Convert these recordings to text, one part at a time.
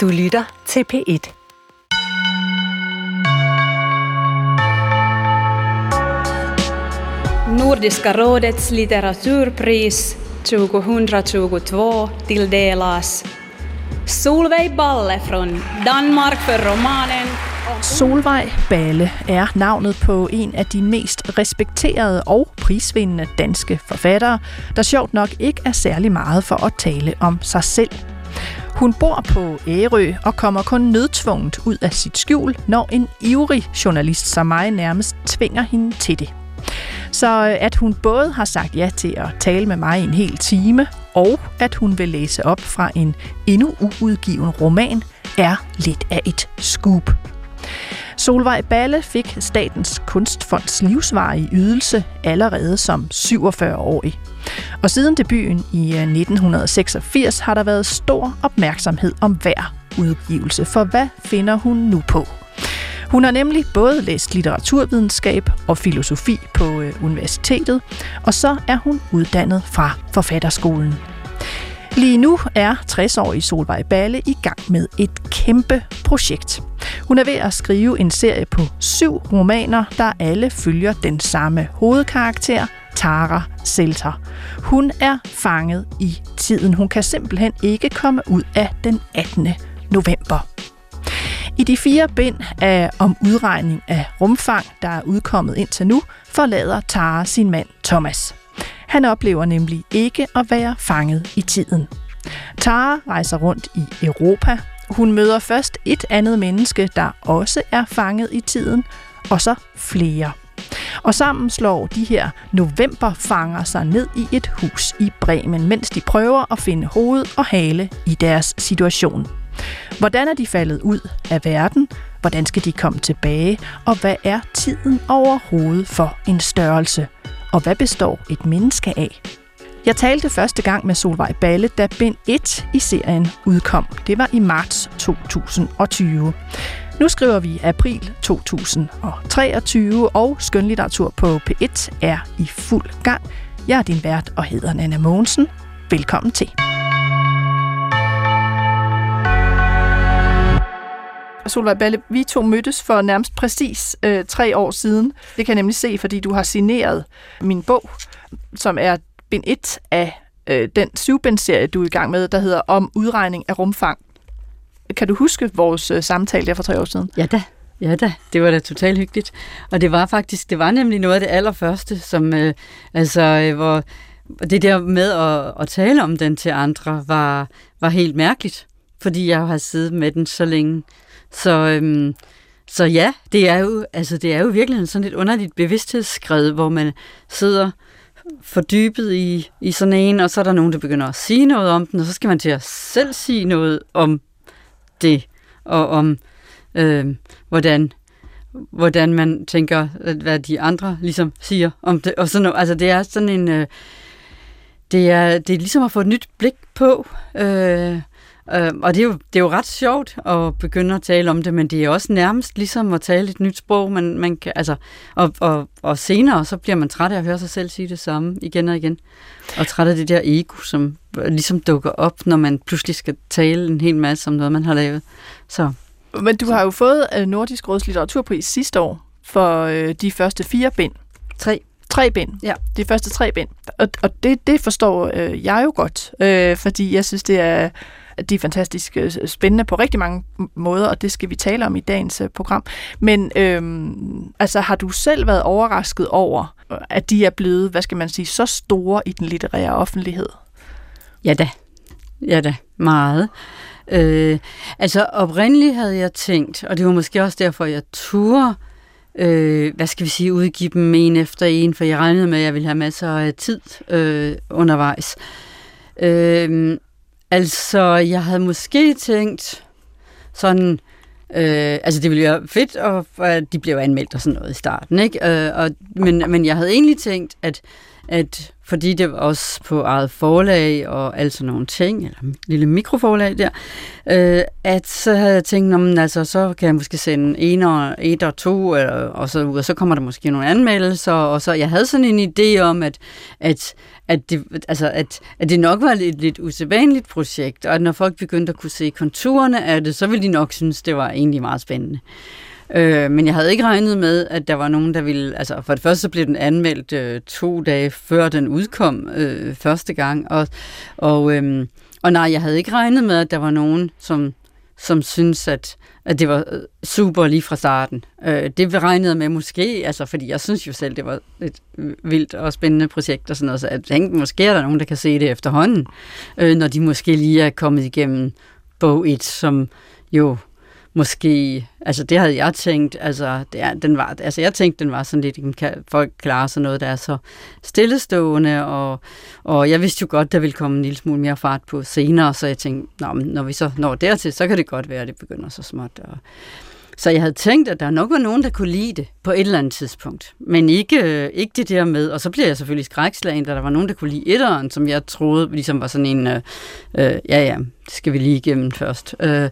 Du lytter til P1. Nordiska rådets litteraturpris 2022 tilldelas Solveig Balle från Danmark för romanen Solvej Balle er navnet på en af de mest respekterede og prisvindende danske forfattere, der sjovt nok ikke er særlig meget for at tale om sig selv. Hun bor på Ærø og kommer kun nødtvunget ud af sit skjul, når en ivrig journalist som mig nærmest tvinger hende til det. Så øh, at hun både har sagt ja til at tale med mig en hel time, og at hun vil læse op fra en endnu uudgiven roman, er lidt af et scoop. Solvej Balle fik Statens Kunstfonds livsvarige ydelse allerede som 47-årig. Og siden debuten i øh, 1986 har der været stor opmærksomhed om hver udgivelse, for hvad finder hun nu på? Hun har nemlig både læst litteraturvidenskab og filosofi på øh, universitetet, og så er hun uddannet fra forfatterskolen. Lige nu er 60-årige Solvej Balle i gang med et kæmpe projekt. Hun er ved at skrive en serie på syv romaner, der alle følger den samme hovedkarakter, Tara Selter. Hun er fanget i tiden. Hun kan simpelthen ikke komme ud af den 18. november. I de fire bind af om udregning af rumfang, der er udkommet indtil nu, forlader Tara sin mand Thomas. Han oplever nemlig ikke at være fanget i tiden. Tara rejser rundt i Europa. Hun møder først et andet menneske, der også er fanget i tiden, og så flere. Og sammen slår de her novemberfanger sig ned i et hus i Bremen, mens de prøver at finde hoved og hale i deres situation. Hvordan er de faldet ud af verden? Hvordan skal de komme tilbage? Og hvad er tiden overhovedet for en størrelse? Og hvad består et menneske af? Jeg talte første gang med Solvej Balle, da bind 1 i serien udkom. Det var i marts 2020. Nu skriver vi april 2023, og skønlitteratur på P1 er i fuld gang. Jeg er din vært og hedder Nana Mogensen. Velkommen til. Solvej Balle, vi to mødtes for nærmest præcis øh, tre år siden. Det kan jeg nemlig se, fordi du har signeret min bog, som er bind 1 af øh, den syvbindserie, du er i gang med, der hedder Om udregning af rumfang. Kan du huske vores øh, samtale der for tre år siden? Ja da. Ja da, det var da totalt hyggeligt. Og det var faktisk, det var nemlig noget af det allerførste, som, øh, altså, øh, hvor det der med at, at tale om den til andre, var, var helt mærkeligt, fordi jeg har siddet med den så længe. Så, øhm, så ja, det er jo, altså, det er jo virkelig sådan et underligt bevidsthedsskred, hvor man sidder fordybet i, i sådan en, og så er der nogen, der begynder at sige noget om den, og så skal man til at selv sige noget om det, og om øh, hvordan, hvordan man tænker, hvad de andre ligesom siger om det. Og sådan noget. Altså det er sådan en... Øh, det er, det er ligesom at få et nyt blik på, øh, Øh, og det er, jo, det er jo ret sjovt at begynde at tale om det, men det er også nærmest ligesom at tale et nyt sprog. Man, man kan, altså, og, og, og senere så bliver man træt af at høre sig selv sige det samme igen og igen. Og træt af det der ego, som ligesom dukker op, når man pludselig skal tale en hel masse om noget, man har lavet. Så, men du har jo fået øh, Nordisk Råds litteraturpris sidste år for øh, de første fire bind. Tre. Tre bind. Ja. De første tre bind. Og, og det, det forstår øh, jeg jo godt, øh, fordi jeg synes, det er de er fantastisk øh, spændende på rigtig mange måder, og det skal vi tale om i dagens øh, program. Men øhm, altså, har du selv været overrasket over, øh, at de er blevet, hvad skal man sige, så store i den litterære offentlighed? Ja da. Ja da, meget. Øh, altså oprindeligt havde jeg tænkt, og det var måske også derfor, jeg turde, øh, hvad skal vi sige, udgive dem en efter en, for jeg regnede med, at jeg ville have masser af tid øh, undervejs. Øh, Altså, jeg havde måske tænkt sådan, øh, altså det ville være fedt, og, og de blev anmeldt og sådan noget i starten, ikke? Øh, og, men, men jeg havde egentlig tænkt, at, at fordi det var også på eget forlag og alt sådan nogle ting, eller en lille mikroforlag der, øh, at så havde jeg tænkt, men, altså, så kan jeg måske sende en og, et og to, eller, og så ud, og så kommer der måske nogle anmeldelser, og så jeg havde sådan en idé om, at, at, at, det, altså, at, at det nok var et lidt usædvanligt projekt, og at når folk begyndte at kunne se konturerne af det, så ville de nok synes, det var egentlig meget spændende. Øh, men jeg havde ikke regnet med, at der var nogen, der ville... Altså, for det første så blev den anmeldt øh, to dage før den udkom øh, første gang. Og, og, øh, og nej, jeg havde ikke regnet med, at der var nogen, som, som synes, at, at det var øh, super lige fra starten. Øh, det regnede med måske, altså, fordi jeg synes jo selv, det var et øh, vildt og spændende projekt og sådan noget, så jeg tænkte, måske er der nogen, der kan se det efterhånden, øh, når de måske lige er kommet igennem bog 1, som jo måske, altså det havde jeg tænkt, altså, det er, den var, altså jeg tænkte, den var sådan lidt, kan folk klare sådan noget, der er så stillestående, og, og jeg vidste jo godt, der ville komme en lille smule mere fart på senere, så jeg tænkte, Nå, men når vi så når dertil, så kan det godt være, at det begynder så småt. Og, så jeg havde tænkt, at der nok var nogen, der kunne lide det på et eller andet tidspunkt. Men ikke, øh, ikke det der med, og så bliver jeg selvfølgelig skrækslagen, da der var nogen, der kunne lide etteren, som jeg troede ligesom var sådan en, øh, øh, ja ja, det skal vi lige igennem først. Øh,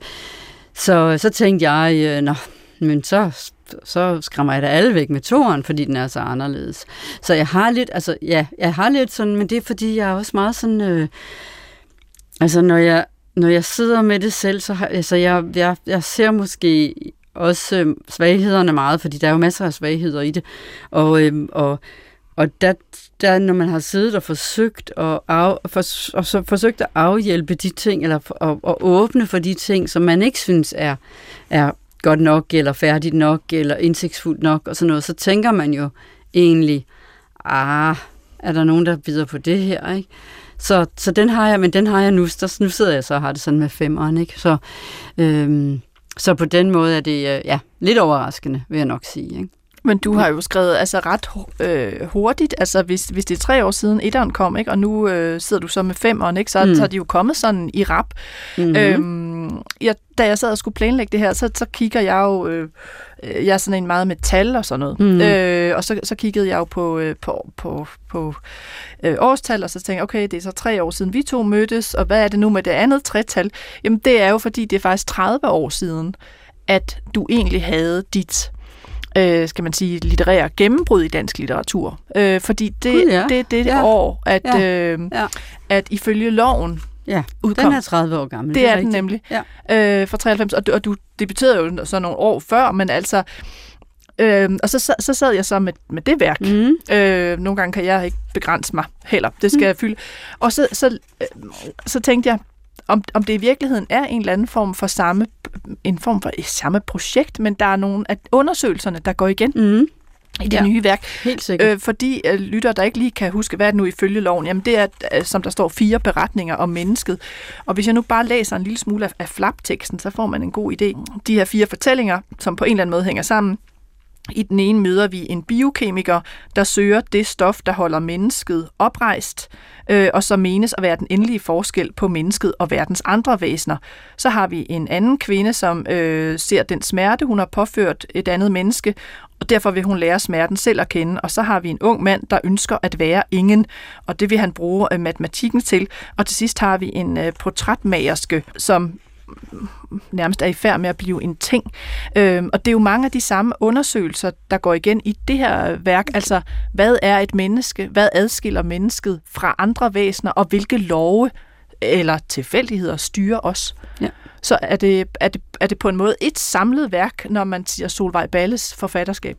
så, så tænkte jeg, øh, nå, men så, så skræmmer jeg da alle væk med toren, fordi den er så anderledes. Så jeg har lidt, altså ja, jeg har lidt sådan, men det er fordi, jeg er også meget sådan, øh, altså når jeg, når jeg sidder med det selv, så har, altså jeg, jeg, jeg ser måske også øh, svaghederne meget, fordi der er jo masser af svagheder i det. Og, øh, og, og der, der, når man har siddet og forsøgt at, af, for, og så forsøgt at afhjælpe de ting, eller at, åbne for de ting, som man ikke synes er, er godt nok, eller færdigt nok, eller indsigtsfuldt nok, og sådan noget, så tænker man jo egentlig, ah, er der nogen, der bider på det her, ikke? Så, så den har jeg, men den har jeg nu, så nu sidder jeg så og har det sådan med femeren, ikke? Så, øhm, så på den måde er det, øh, ja, lidt overraskende, vil jeg nok sige, ikke? Men du har jo skrevet altså ret øh, hurtigt, altså hvis, hvis det er tre år siden etteren kom, ikke, og nu øh, sidder du så med femeren, ikke, så, mm. så er de jo kommet sådan i rap. Mm-hmm. Øhm, jeg, da jeg sad og skulle planlægge det her, så, så kigger jeg jo, øh, jeg er sådan en meget metal og sådan noget, mm. øh, og så, så kiggede jeg jo på, øh, på, på, på øh, årstal, og så tænkte jeg, okay, det er så tre år siden vi to mødtes, og hvad er det nu med det andet tretal? Jamen det er jo, fordi det er faktisk 30 år siden, at du egentlig havde dit øh, skal man sige, litterære gennembrud i dansk litteratur. Øh, fordi det, God, ja. det er det, det ja. år, at, ja. Øh, ja. at ifølge loven Ja, udkom. den er 30 år gammel. Det, det er, er den nemlig. Ja. Øh, fra 93, og du, og du debuterede jo så nogle år før, men altså... Øh, og så, så sad jeg så med, med det værk. Mm. Øh, nogle gange kan jeg ikke begrænse mig heller. Det skal mm. jeg fylde. Og så, så, øh, så tænkte jeg, om, om det i virkeligheden er en eller anden form for samme, en form for samme projekt, men der er nogle af undersøgelserne, der går igen. Mm i det ja, nye værk. Helt sikkert. Øh, fordi øh, lytter, der ikke lige kan huske, hvad er det nu ifølge loven, jamen det er, øh, som der står, fire beretninger om mennesket. Og hvis jeg nu bare læser en lille smule af, af flapteksten, så får man en god idé. De her fire fortællinger, som på en eller anden måde hænger sammen, i den ene møder vi en biokemiker, der søger det stof, der holder mennesket oprejst, øh, og som menes at være den endelige forskel på mennesket og verdens andre væsener. Så har vi en anden kvinde, som øh, ser den smerte, hun har påført et andet menneske, og derfor vil hun lære smerten selv at kende. Og så har vi en ung mand, der ønsker at være ingen, og det vil han bruge øh, matematikken til. Og til sidst har vi en øh, portrætmagerske, som nærmest er i færd med at blive en ting. Øhm, og det er jo mange af de samme undersøgelser, der går igen i det her værk. Altså, hvad er et menneske? Hvad adskiller mennesket fra andre væsener? Og hvilke love eller tilfældigheder styrer os? Ja. Så er det, er, det, er det på en måde et samlet værk, når man siger Solvej Balles forfatterskab?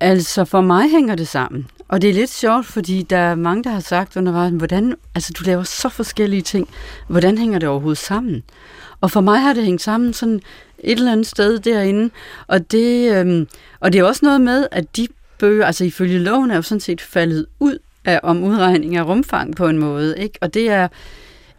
Altså, for mig hænger det sammen. Og det er lidt sjovt, fordi der er mange, der har sagt undervejs, hvordan, altså du laver så forskellige ting. Hvordan hænger det overhovedet sammen? Og for mig har det hængt sammen sådan et eller andet sted derinde. Og det, øhm, og det er også noget med, at de bøger, altså ifølge loven, er jo sådan set faldet ud af, om udregning af rumfang på en måde. Ikke? Og det er,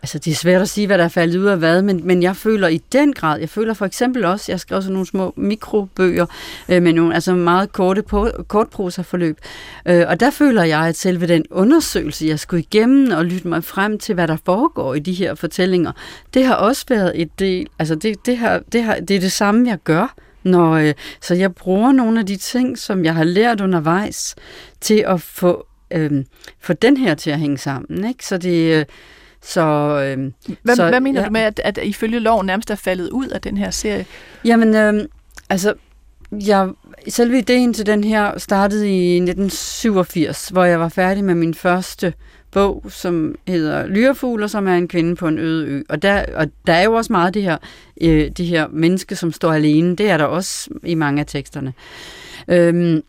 Altså, det er svært at sige, hvad der er faldet ud af hvad, men, men jeg føler i den grad, jeg føler for eksempel også, jeg skrev sådan nogle små mikrobøger øh, med nogle altså meget korte på, kortprosaforløb, øh, og der føler jeg, at selve den undersøgelse, jeg skulle igennem og lytte mig frem til, hvad der foregår i de her fortællinger, det har også været et del, altså det, det, har, det, har, det er det samme, jeg gør, når, øh, så jeg bruger nogle af de ting, som jeg har lært undervejs, til at få øh, få den her til at hænge sammen. Ikke? Så det... Øh, så, øh, hvad, så, hvad mener ja. du med, at, at ifølge loven nærmest er faldet ud af den her serie? Jamen, øh, altså, jeg, selve ideen til den her startede i 1987, hvor jeg var færdig med min første bog, som hedder Lyrefugler, som er en kvinde på en øde ø. Og der, og der er jo også meget det her, øh, det her menneske, som står alene. Det er der også i mange af teksterne. Øhm,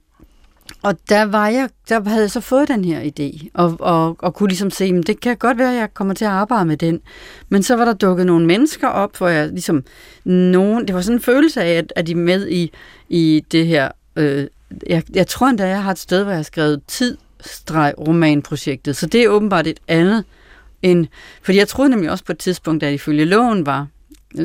og der var jeg, der havde jeg så fået den her idé, og, og, og kunne ligesom se, at det kan godt være, at jeg kommer til at arbejde med den. Men så var der dukket nogle mennesker op, hvor jeg ligesom, nogen, det var sådan en følelse af, at, at de er med i, i det her, øh, jeg, jeg tror endda, jeg har et sted, hvor jeg har skrevet tid, streg romanprojektet. Så det er åbenbart et andet end... Fordi jeg troede nemlig også på et tidspunkt, at ifølge loven var,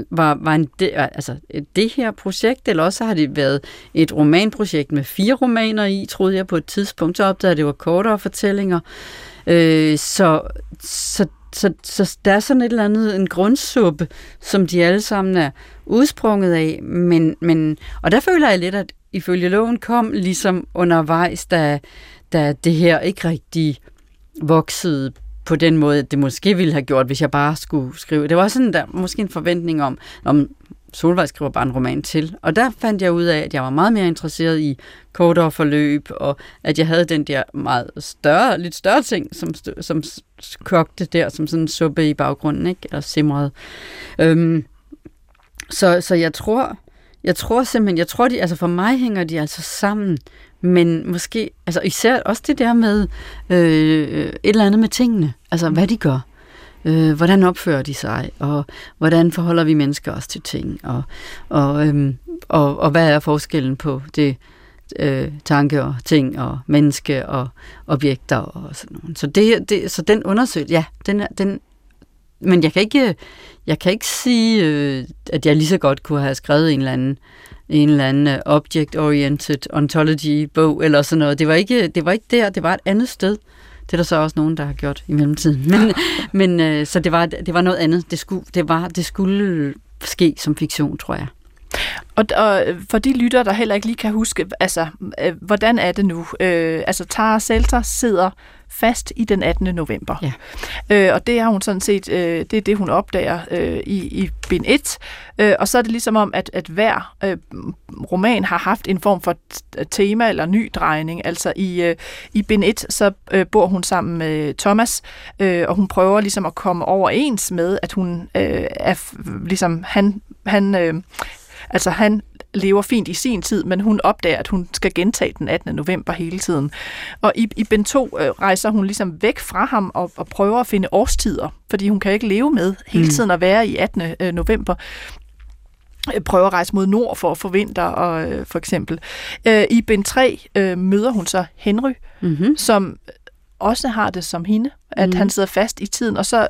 var, var en de, altså det her projekt, eller også har det været et romanprojekt med fire romaner i, troede jeg på et tidspunkt. Så opdagede jeg, at det var kortere fortællinger. Øh, så, så, så, så der er sådan et eller andet, en grundsuppe, som de alle sammen er udsprunget af. Men, men, og der føler jeg lidt, at ifølge loven kom ligesom undervejs, da, da det her ikke rigtig voksede på den måde, det måske ville have gjort, hvis jeg bare skulle skrive. Det var sådan der måske en forventning om, om Solvej skriver bare en roman til. Og der fandt jeg ud af, at jeg var meget mere interesseret i kortere forløb, og at jeg havde den der meget større, lidt større ting, som, som kogte der, som sådan en suppe i baggrunden, ikke? eller simrede. Øhm, så, så jeg tror, jeg tror simpelthen, jeg tror, de, altså for mig hænger de altså sammen, men måske, altså især også det der med øh, et eller andet med tingene, altså hvad de gør. Øh, hvordan opfører de sig, og hvordan forholder vi mennesker os til ting, og, og, øhm, og, og hvad er forskellen på det øh, tanke og ting og menneske og objekter og sådan noget. Så, det, det, så den undersøgelse, ja, den, den, men jeg kan ikke, jeg kan ikke sige, øh, at jeg lige så godt kunne have skrevet en eller anden en eller anden øh, object-oriented ontology-bog eller sådan noget. Det var, ikke, det var ikke der, det var et andet sted. Det er der så også nogen, der har gjort i mellemtiden. Men, men øh, så det var, det var noget andet. Det skulle, det, var, det skulle ske som fiktion, tror jeg. Og, og for de lyttere, der heller ikke lige kan huske, altså, øh, hvordan er det nu? Øh, altså, Tara Selter sidder fast i den 18. november. Ja. Øh, og det har hun sådan set, øh, det er det, hun opdager øh, i, i bind 1. Øh, og så er det ligesom om, at, at hver øh, roman har haft en form for tema eller ny drejning. Altså i, øh, i bind 1, så øh, bor hun sammen med Thomas, øh, og hun prøver ligesom at komme overens med, at hun øh, er ligesom, han, han øh, Altså han lever fint i sin tid, men hun opdager, at hun skal gentage den 18. november hele tiden. Og i, i Ben 2 øh, rejser hun ligesom væk fra ham og, og prøver at finde årstider, fordi hun kan ikke leve med hele mm. tiden at være i 18. Øh, november øh, prøver at rejse mod nord for at få vinter, og, øh, for eksempel. Øh, I Ben 3 øh, møder hun så Henry, mm-hmm. som også har det som hende, at mm. han sidder fast i tiden, og så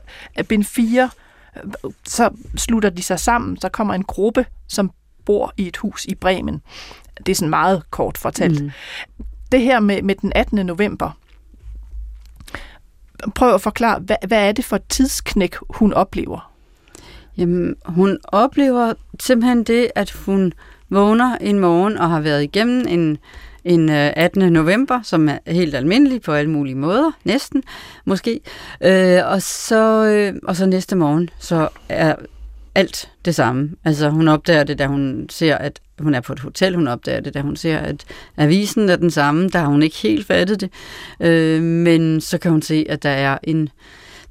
Ben 4 så slutter de sig sammen, så kommer en gruppe, som bor i et hus i Bremen. Det er sådan meget kort fortalt. Mm. Det her med, med den 18. november, prøv at forklare, hvad, hvad er det for et tidsknæk, hun oplever? Jamen, hun oplever simpelthen det, at hun vågner en morgen og har været igennem en, en 18. Øh, november, som er helt almindelig på alle mulige måder, næsten, måske. Øh, og, så, øh, og så næste morgen, så er alt det samme. Altså hun opdager det, da hun ser, at hun er på et hotel, hun opdager det, da hun ser, at avisen er den samme, der har hun ikke helt fattet det. Øh, men så kan hun se, at der er en,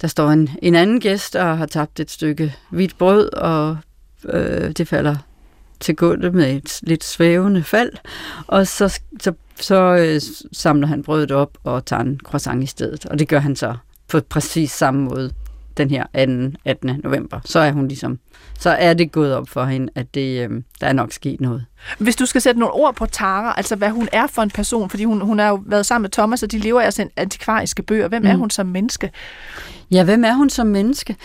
der står en, en anden gæst og har tabt et stykke hvidt brød, og øh, det falder til gulvet med et lidt svævende fald, og så, så, så øh, samler han brødet op og tager en croissant i stedet, og det gør han så på præcis samme måde den her 18. 18. november, så er hun ligesom, så er det gået op for hende, at det, øh, der er nok sket noget. Hvis du skal sætte nogle ord på Tara, altså hvad hun er for en person, fordi hun, hun har jo været sammen med Thomas, og de lever altså en antikvariske bøger. Hvem mm. er hun som menneske? Ja, hvem er hun som menneske?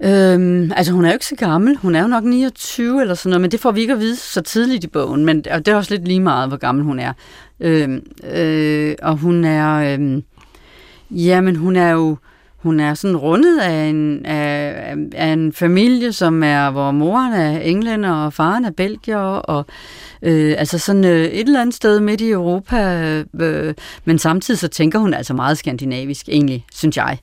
Øhm, altså hun er jo ikke så gammel, hun er jo nok 29 eller sådan noget, men det får vi ikke at vide så tidligt i bogen, men og det er også lidt lige meget, hvor gammel hun er. Øhm, øh, og hun er, øh, jamen hun er jo, hun er sådan rundet af en, af, af en familie, som er, hvor moren er englænder, og faren er belgier, og øh, altså sådan øh, et eller andet sted midt i Europa, øh, men samtidig så tænker hun altså meget skandinavisk, egentlig, synes jeg.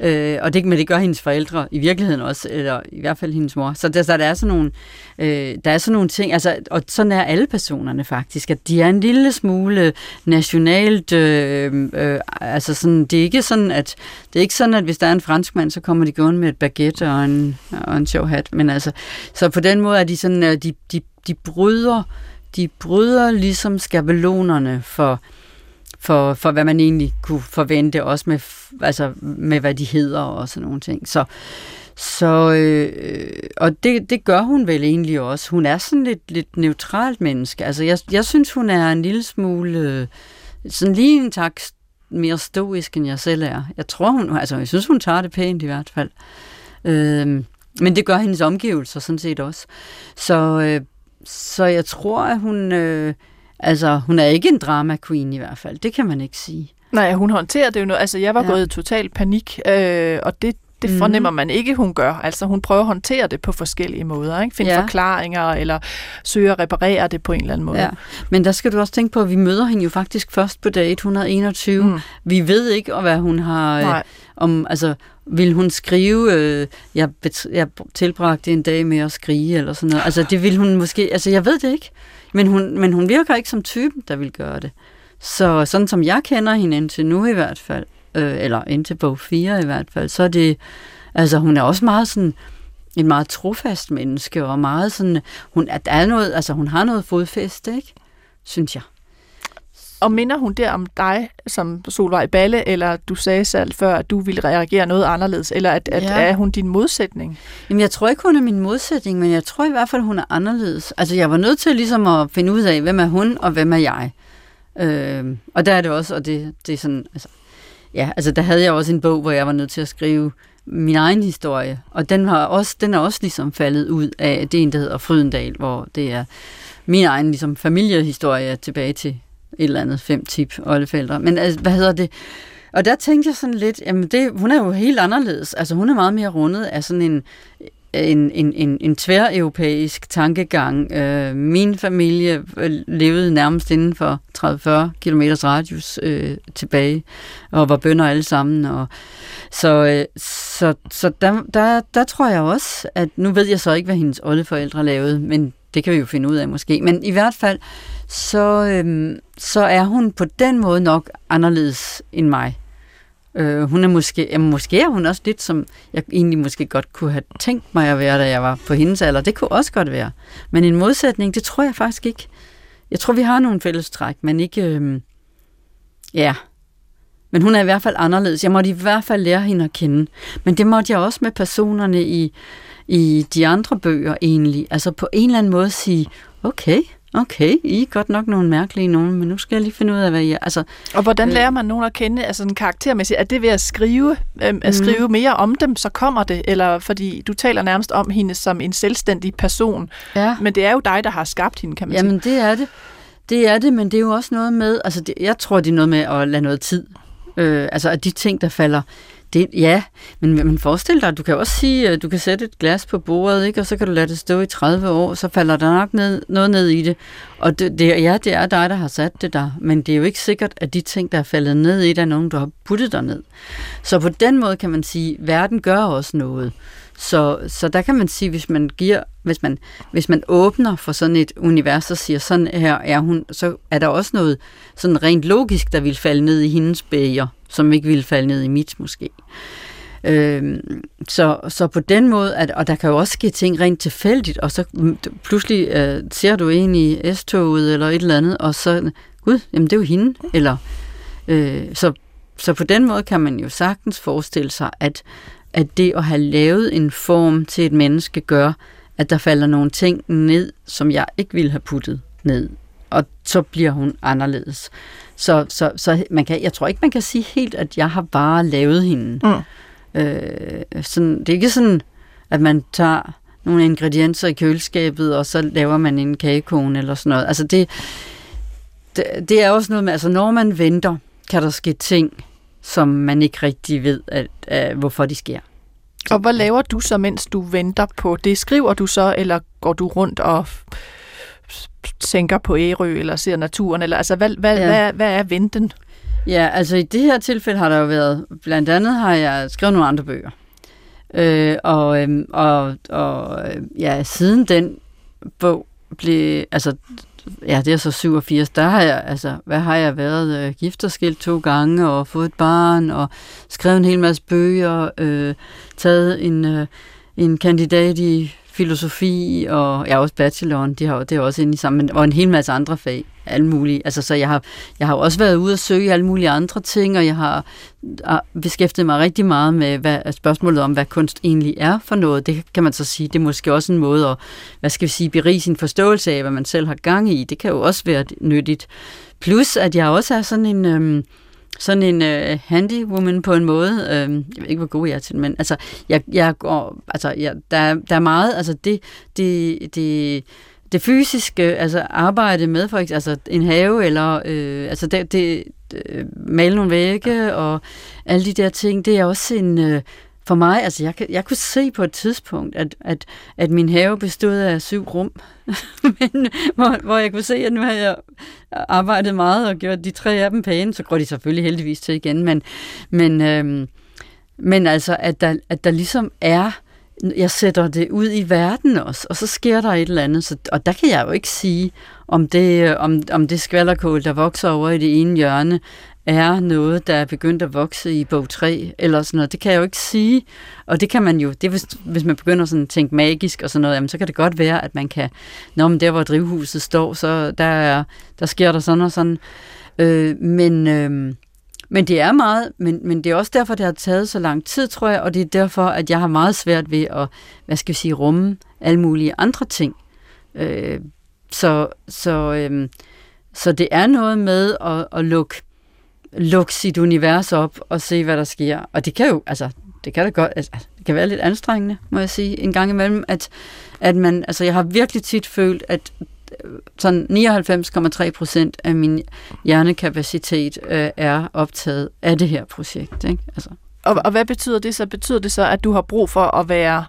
Øh, og det, men det gør hendes forældre i virkeligheden også, eller i hvert fald hendes mor. Så der, så der er sådan nogle, øh, der er sådan nogle ting, altså, og sådan er alle personerne faktisk, at de er en lille smule nationalt, øh, øh, altså sådan, det er ikke sådan, at det er ikke sådan, at hvis der er en franskmand, så kommer de gående med et baguette og en, og en sjov hat, men altså, så på den måde er de sådan, øh, de, de, de bryder, de bryder ligesom skabelonerne for, for, for hvad man egentlig kunne forvente, også med, altså med hvad de hedder og sådan nogle ting. Så, så øh, og det, det gør hun vel egentlig også. Hun er sådan lidt, lidt neutralt menneske. Altså jeg, jeg synes, hun er en lille smule, øh, sådan lige en tak mere stoisk, end jeg selv er. Jeg tror, hun, altså jeg synes, hun tager det pænt i hvert fald. Øh, men det gør hendes omgivelser sådan set også. Så, øh, så jeg tror, at hun... Øh, Altså, hun er ikke en drama queen i hvert fald. Det kan man ikke sige. Nej, hun håndterer det jo noget. Altså, jeg var ja. gået i total panik, øh, og det, det mm. fornemmer man ikke, hun gør. Altså, hun prøver at håndtere det på forskellige måder. Ikke? Finde ja. forklaringer, eller søge at reparere det på en eller anden måde. Ja. Men der skal du også tænke på, at vi møder hende jo faktisk først på dag 121. Mm. Vi ved ikke, hvad hun har... Øh, Nej om, altså, vil hun skrive, øh, jeg, jeg tilbragte en dag med at skrige, eller sådan noget. Altså, det vil hun måske... Altså, jeg ved det ikke. Men hun, men hun virker ikke som typen, der vil gøre det. Så sådan som jeg kender hende indtil nu i hvert fald, øh, eller indtil bog 4 i hvert fald, så er det, altså hun er også meget sådan, en meget trofast menneske, og meget sådan, hun, at der er noget, altså hun har noget fodfæste, ikke? Synes jeg. Og minder hun der om dig som Solvej Balle, eller du sagde selv før, at du ville reagere noget anderledes, eller at, at ja. er hun din modsætning? Jamen, jeg tror ikke, hun er min modsætning, men jeg tror i hvert fald, hun er anderledes. Altså, jeg var nødt til ligesom at finde ud af, hvem er hun, og hvem er jeg. Øh, og der er det også, og det, det er sådan, altså, ja, altså der havde jeg også en bog, hvor jeg var nødt til at skrive min egen historie, og den, har også, den er også ligesom faldet ud af, det en, der hedder Frydendal, hvor det er min egen ligesom, familiehistorie tilbage til et eller andet fem tip oldeforældre. Men altså, hvad hedder det? Og der tænkte jeg sådan lidt, jamen det, hun er jo helt anderledes. Altså hun er meget mere rundet af sådan en, en, en, en, en tvær-europæisk tankegang. Øh, min familie øh, levede nærmest inden for 30-40 km radius øh, tilbage, og var bønder alle sammen. Og, så øh, så, så der, der, der tror jeg også, at nu ved jeg så ikke, hvad hendes oldeforældre lavede, men det kan vi jo finde ud af måske. Men i hvert fald, så, øhm, så er hun på den måde nok anderledes end mig. Øh, hun er måske, ja, måske er hun også lidt som, jeg egentlig måske godt kunne have tænkt mig at være, da jeg var på hendes alder. Det kunne også godt være. Men en modsætning, det tror jeg faktisk ikke. Jeg tror, vi har nogle fællestræk, men ikke, øhm, ja. Men hun er i hvert fald anderledes. Jeg måtte i hvert fald lære hende at kende. Men det måtte jeg også med personerne i, i de andre bøger egentlig. Altså på en eller anden måde sige, okay, okay, I er godt nok nogle mærkelige nogen, men nu skal jeg lige finde ud af, hvad I er. Altså, og hvordan øh, lærer man nogen at kende, altså en karaktermæssigt? Er det ved at skrive, øh, at mm. skrive mere om dem, så kommer det? Eller fordi du taler nærmest om hende som en selvstændig person, ja. men det er jo dig, der har skabt hende, kan man Jamen, sige. Jamen det er det. Det er det, men det er jo også noget med, altså det, jeg tror, det er noget med at lade noget tid. Øh, altså at de ting, der falder det, ja, men, men forestil dig, du kan også sige, at du kan sætte et glas på bordet, ikke? og så kan du lade det stå i 30 år, så falder der nok ned, noget ned i det. Og det, det, ja, det er dig, der har sat det der, men det er jo ikke sikkert, at de ting, der er faldet ned i, det, er nogen, du har puttet der ned. Så på den måde kan man sige, at verden gør også noget. Så, så der kan man sige, hvis man giver, hvis man, hvis man åbner for sådan et univers og siger, sådan her er hun, så er der også noget sådan rent logisk, der vil falde ned i hendes bæger, som ikke ville falde ned i mit måske. Øh, så, så på den måde, at, og der kan jo også ske ting rent tilfældigt, og så mm, pludselig øh, ser du en i S-toget eller et eller andet, og så, gud, jamen det er jo hende, eller øh, så, så på den måde kan man jo sagtens forestille sig, at, at det at have lavet en form til et menneske gør, at der falder nogle ting ned, som jeg ikke ville have puttet ned. Og så bliver hun anderledes. Så, så, så man kan, jeg tror ikke, man kan sige helt, at jeg har bare lavet hende. Mm. Øh, sådan, det er ikke sådan, at man tager nogle ingredienser i køleskabet, og så laver man en kagekone eller sådan noget. Altså det, det, det er også noget med, altså når man venter, kan der ske ting, som man ikke rigtig ved, at, at, hvorfor de sker. Og hvad laver du så, mens du venter på det? Skriver du så, eller går du rundt og tænker på Ærø, eller ser naturen? Eller, altså, hvad, hvad, ja. hvad, hvad er venten? Ja, altså i det her tilfælde har der jo været, blandt andet har jeg skrevet nogle andre bøger. Øh, og, øhm, og, og ja, siden den bog blev, altså ja, det er så 87, der har jeg, altså, hvad har jeg været, øh, gift og skilt to gange, og fået et barn, og skrevet en hel masse bøger, øh, taget en, øh, en kandidat i filosofi, og jeg ja, også bacheloren, de har, det er også inde i sammen, og en hel masse andre fag, alle mulige. Altså, så jeg har, jeg har også været ude og søge alle mulige andre ting, og jeg har, har beskæftiget mig rigtig meget med hvad, spørgsmålet om, hvad kunst egentlig er for noget. Det kan man så sige, det er måske også en måde at, hvad skal vi sige, berige sin forståelse af, hvad man selv har gang i. Det kan jo også være nyttigt. Plus, at jeg også er sådan en... Øhm, sådan en uh, handy woman på en måde. Uh, jeg ved ikke, hvor god jeg er til men altså, jeg, jeg går, altså, jeg, der, der er meget, altså det, det, det, det fysiske, altså arbejde med for eksempel, altså en have, eller øh, altså det, det, øh, male nogle vægge, og alle de der ting, det er også en, øh, for mig, altså jeg, jeg kunne se på et tidspunkt, at, at, at min have bestod af syv rum, Men, hvor, hvor jeg kunne se, at nu havde jeg arbejdet meget og gjort de tre af dem pæne, så går de selvfølgelig heldigvis til igen, men, men, øhm, men altså, at der, at der ligesom er, jeg sætter det ud i verden også, og så sker der et eller andet, så, og der kan jeg jo ikke sige, om det, om, om det skvallerkål, der vokser over i det ene hjørne, er noget, der er begyndt at vokse i bog 3, eller sådan noget. Det kan jeg jo ikke sige. Og det kan man jo, det hvis, hvis man begynder sådan at tænke magisk og sådan noget, jamen, så kan det godt være, at man kan, når man der, hvor drivhuset står, så der, er, der sker der sådan og sådan. Øh, men, øh, men det er meget, men, men det er også derfor, det har taget så lang tid, tror jeg, og det er derfor, at jeg har meget svært ved at, hvad skal vi sige, rumme alle mulige andre ting. Øh, så, så, øh, så det er noget med at, at lukke lukke sit univers op og se, hvad der sker. Og det kan jo, altså, det kan da godt, altså, det kan være lidt anstrengende, må jeg sige, en gang imellem, at, at man, altså, jeg har virkelig tit følt, at øh, sådan 99,3 procent af min hjernekapacitet øh, er optaget af det her projekt. Ikke? Altså. Og, og hvad betyder det så? Betyder det så, at du har brug for at være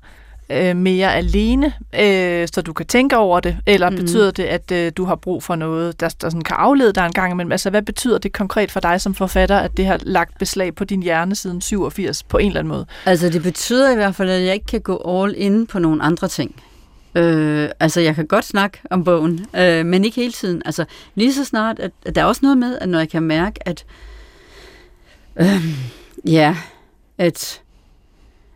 øh, mere alene, øh, så du kan tænke over det? Eller mm. betyder det, at øh, du har brug for noget, der, der sådan kan aflede dig en gang imellem? Altså, hvad betyder det konkret for dig som forfatter, at det har lagt beslag på din hjerne siden 87 på en eller anden måde? Altså, det betyder i hvert fald, at jeg ikke kan gå all in på nogle andre ting. Øh, altså, jeg kan godt snakke om bogen, øh, men ikke hele tiden. Altså, lige så snart, at, at der er også noget med, at når jeg kan mærke, at øh, ja, at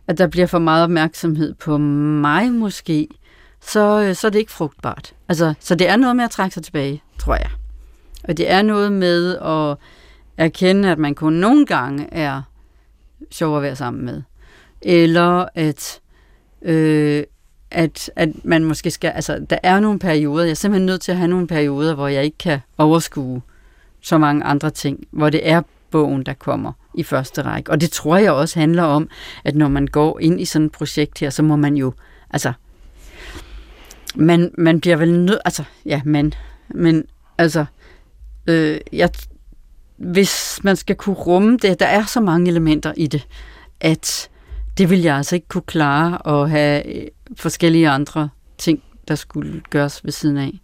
at der bliver for meget opmærksomhed på mig måske, så, øh, så er det ikke frugtbart. Altså, så det er noget med at trække sig tilbage, tror jeg. Og det er noget med at erkende, at man kun nogle gange er sjov at være sammen med. Eller at, øh, at, at man måske skal... Altså, der er nogle perioder, jeg er simpelthen nødt til at have nogle perioder, hvor jeg ikke kan overskue så mange andre ting, hvor det er bogen, der kommer i første række. Og det tror jeg også handler om, at når man går ind i sådan et projekt her, så må man jo, altså, man, man bliver vel nødt, altså, ja, man, men altså, øh, jeg, hvis man skal kunne rumme det, der er så mange elementer i det, at det vil jeg altså ikke kunne klare at have øh, forskellige andre ting, der skulle gøres ved siden af.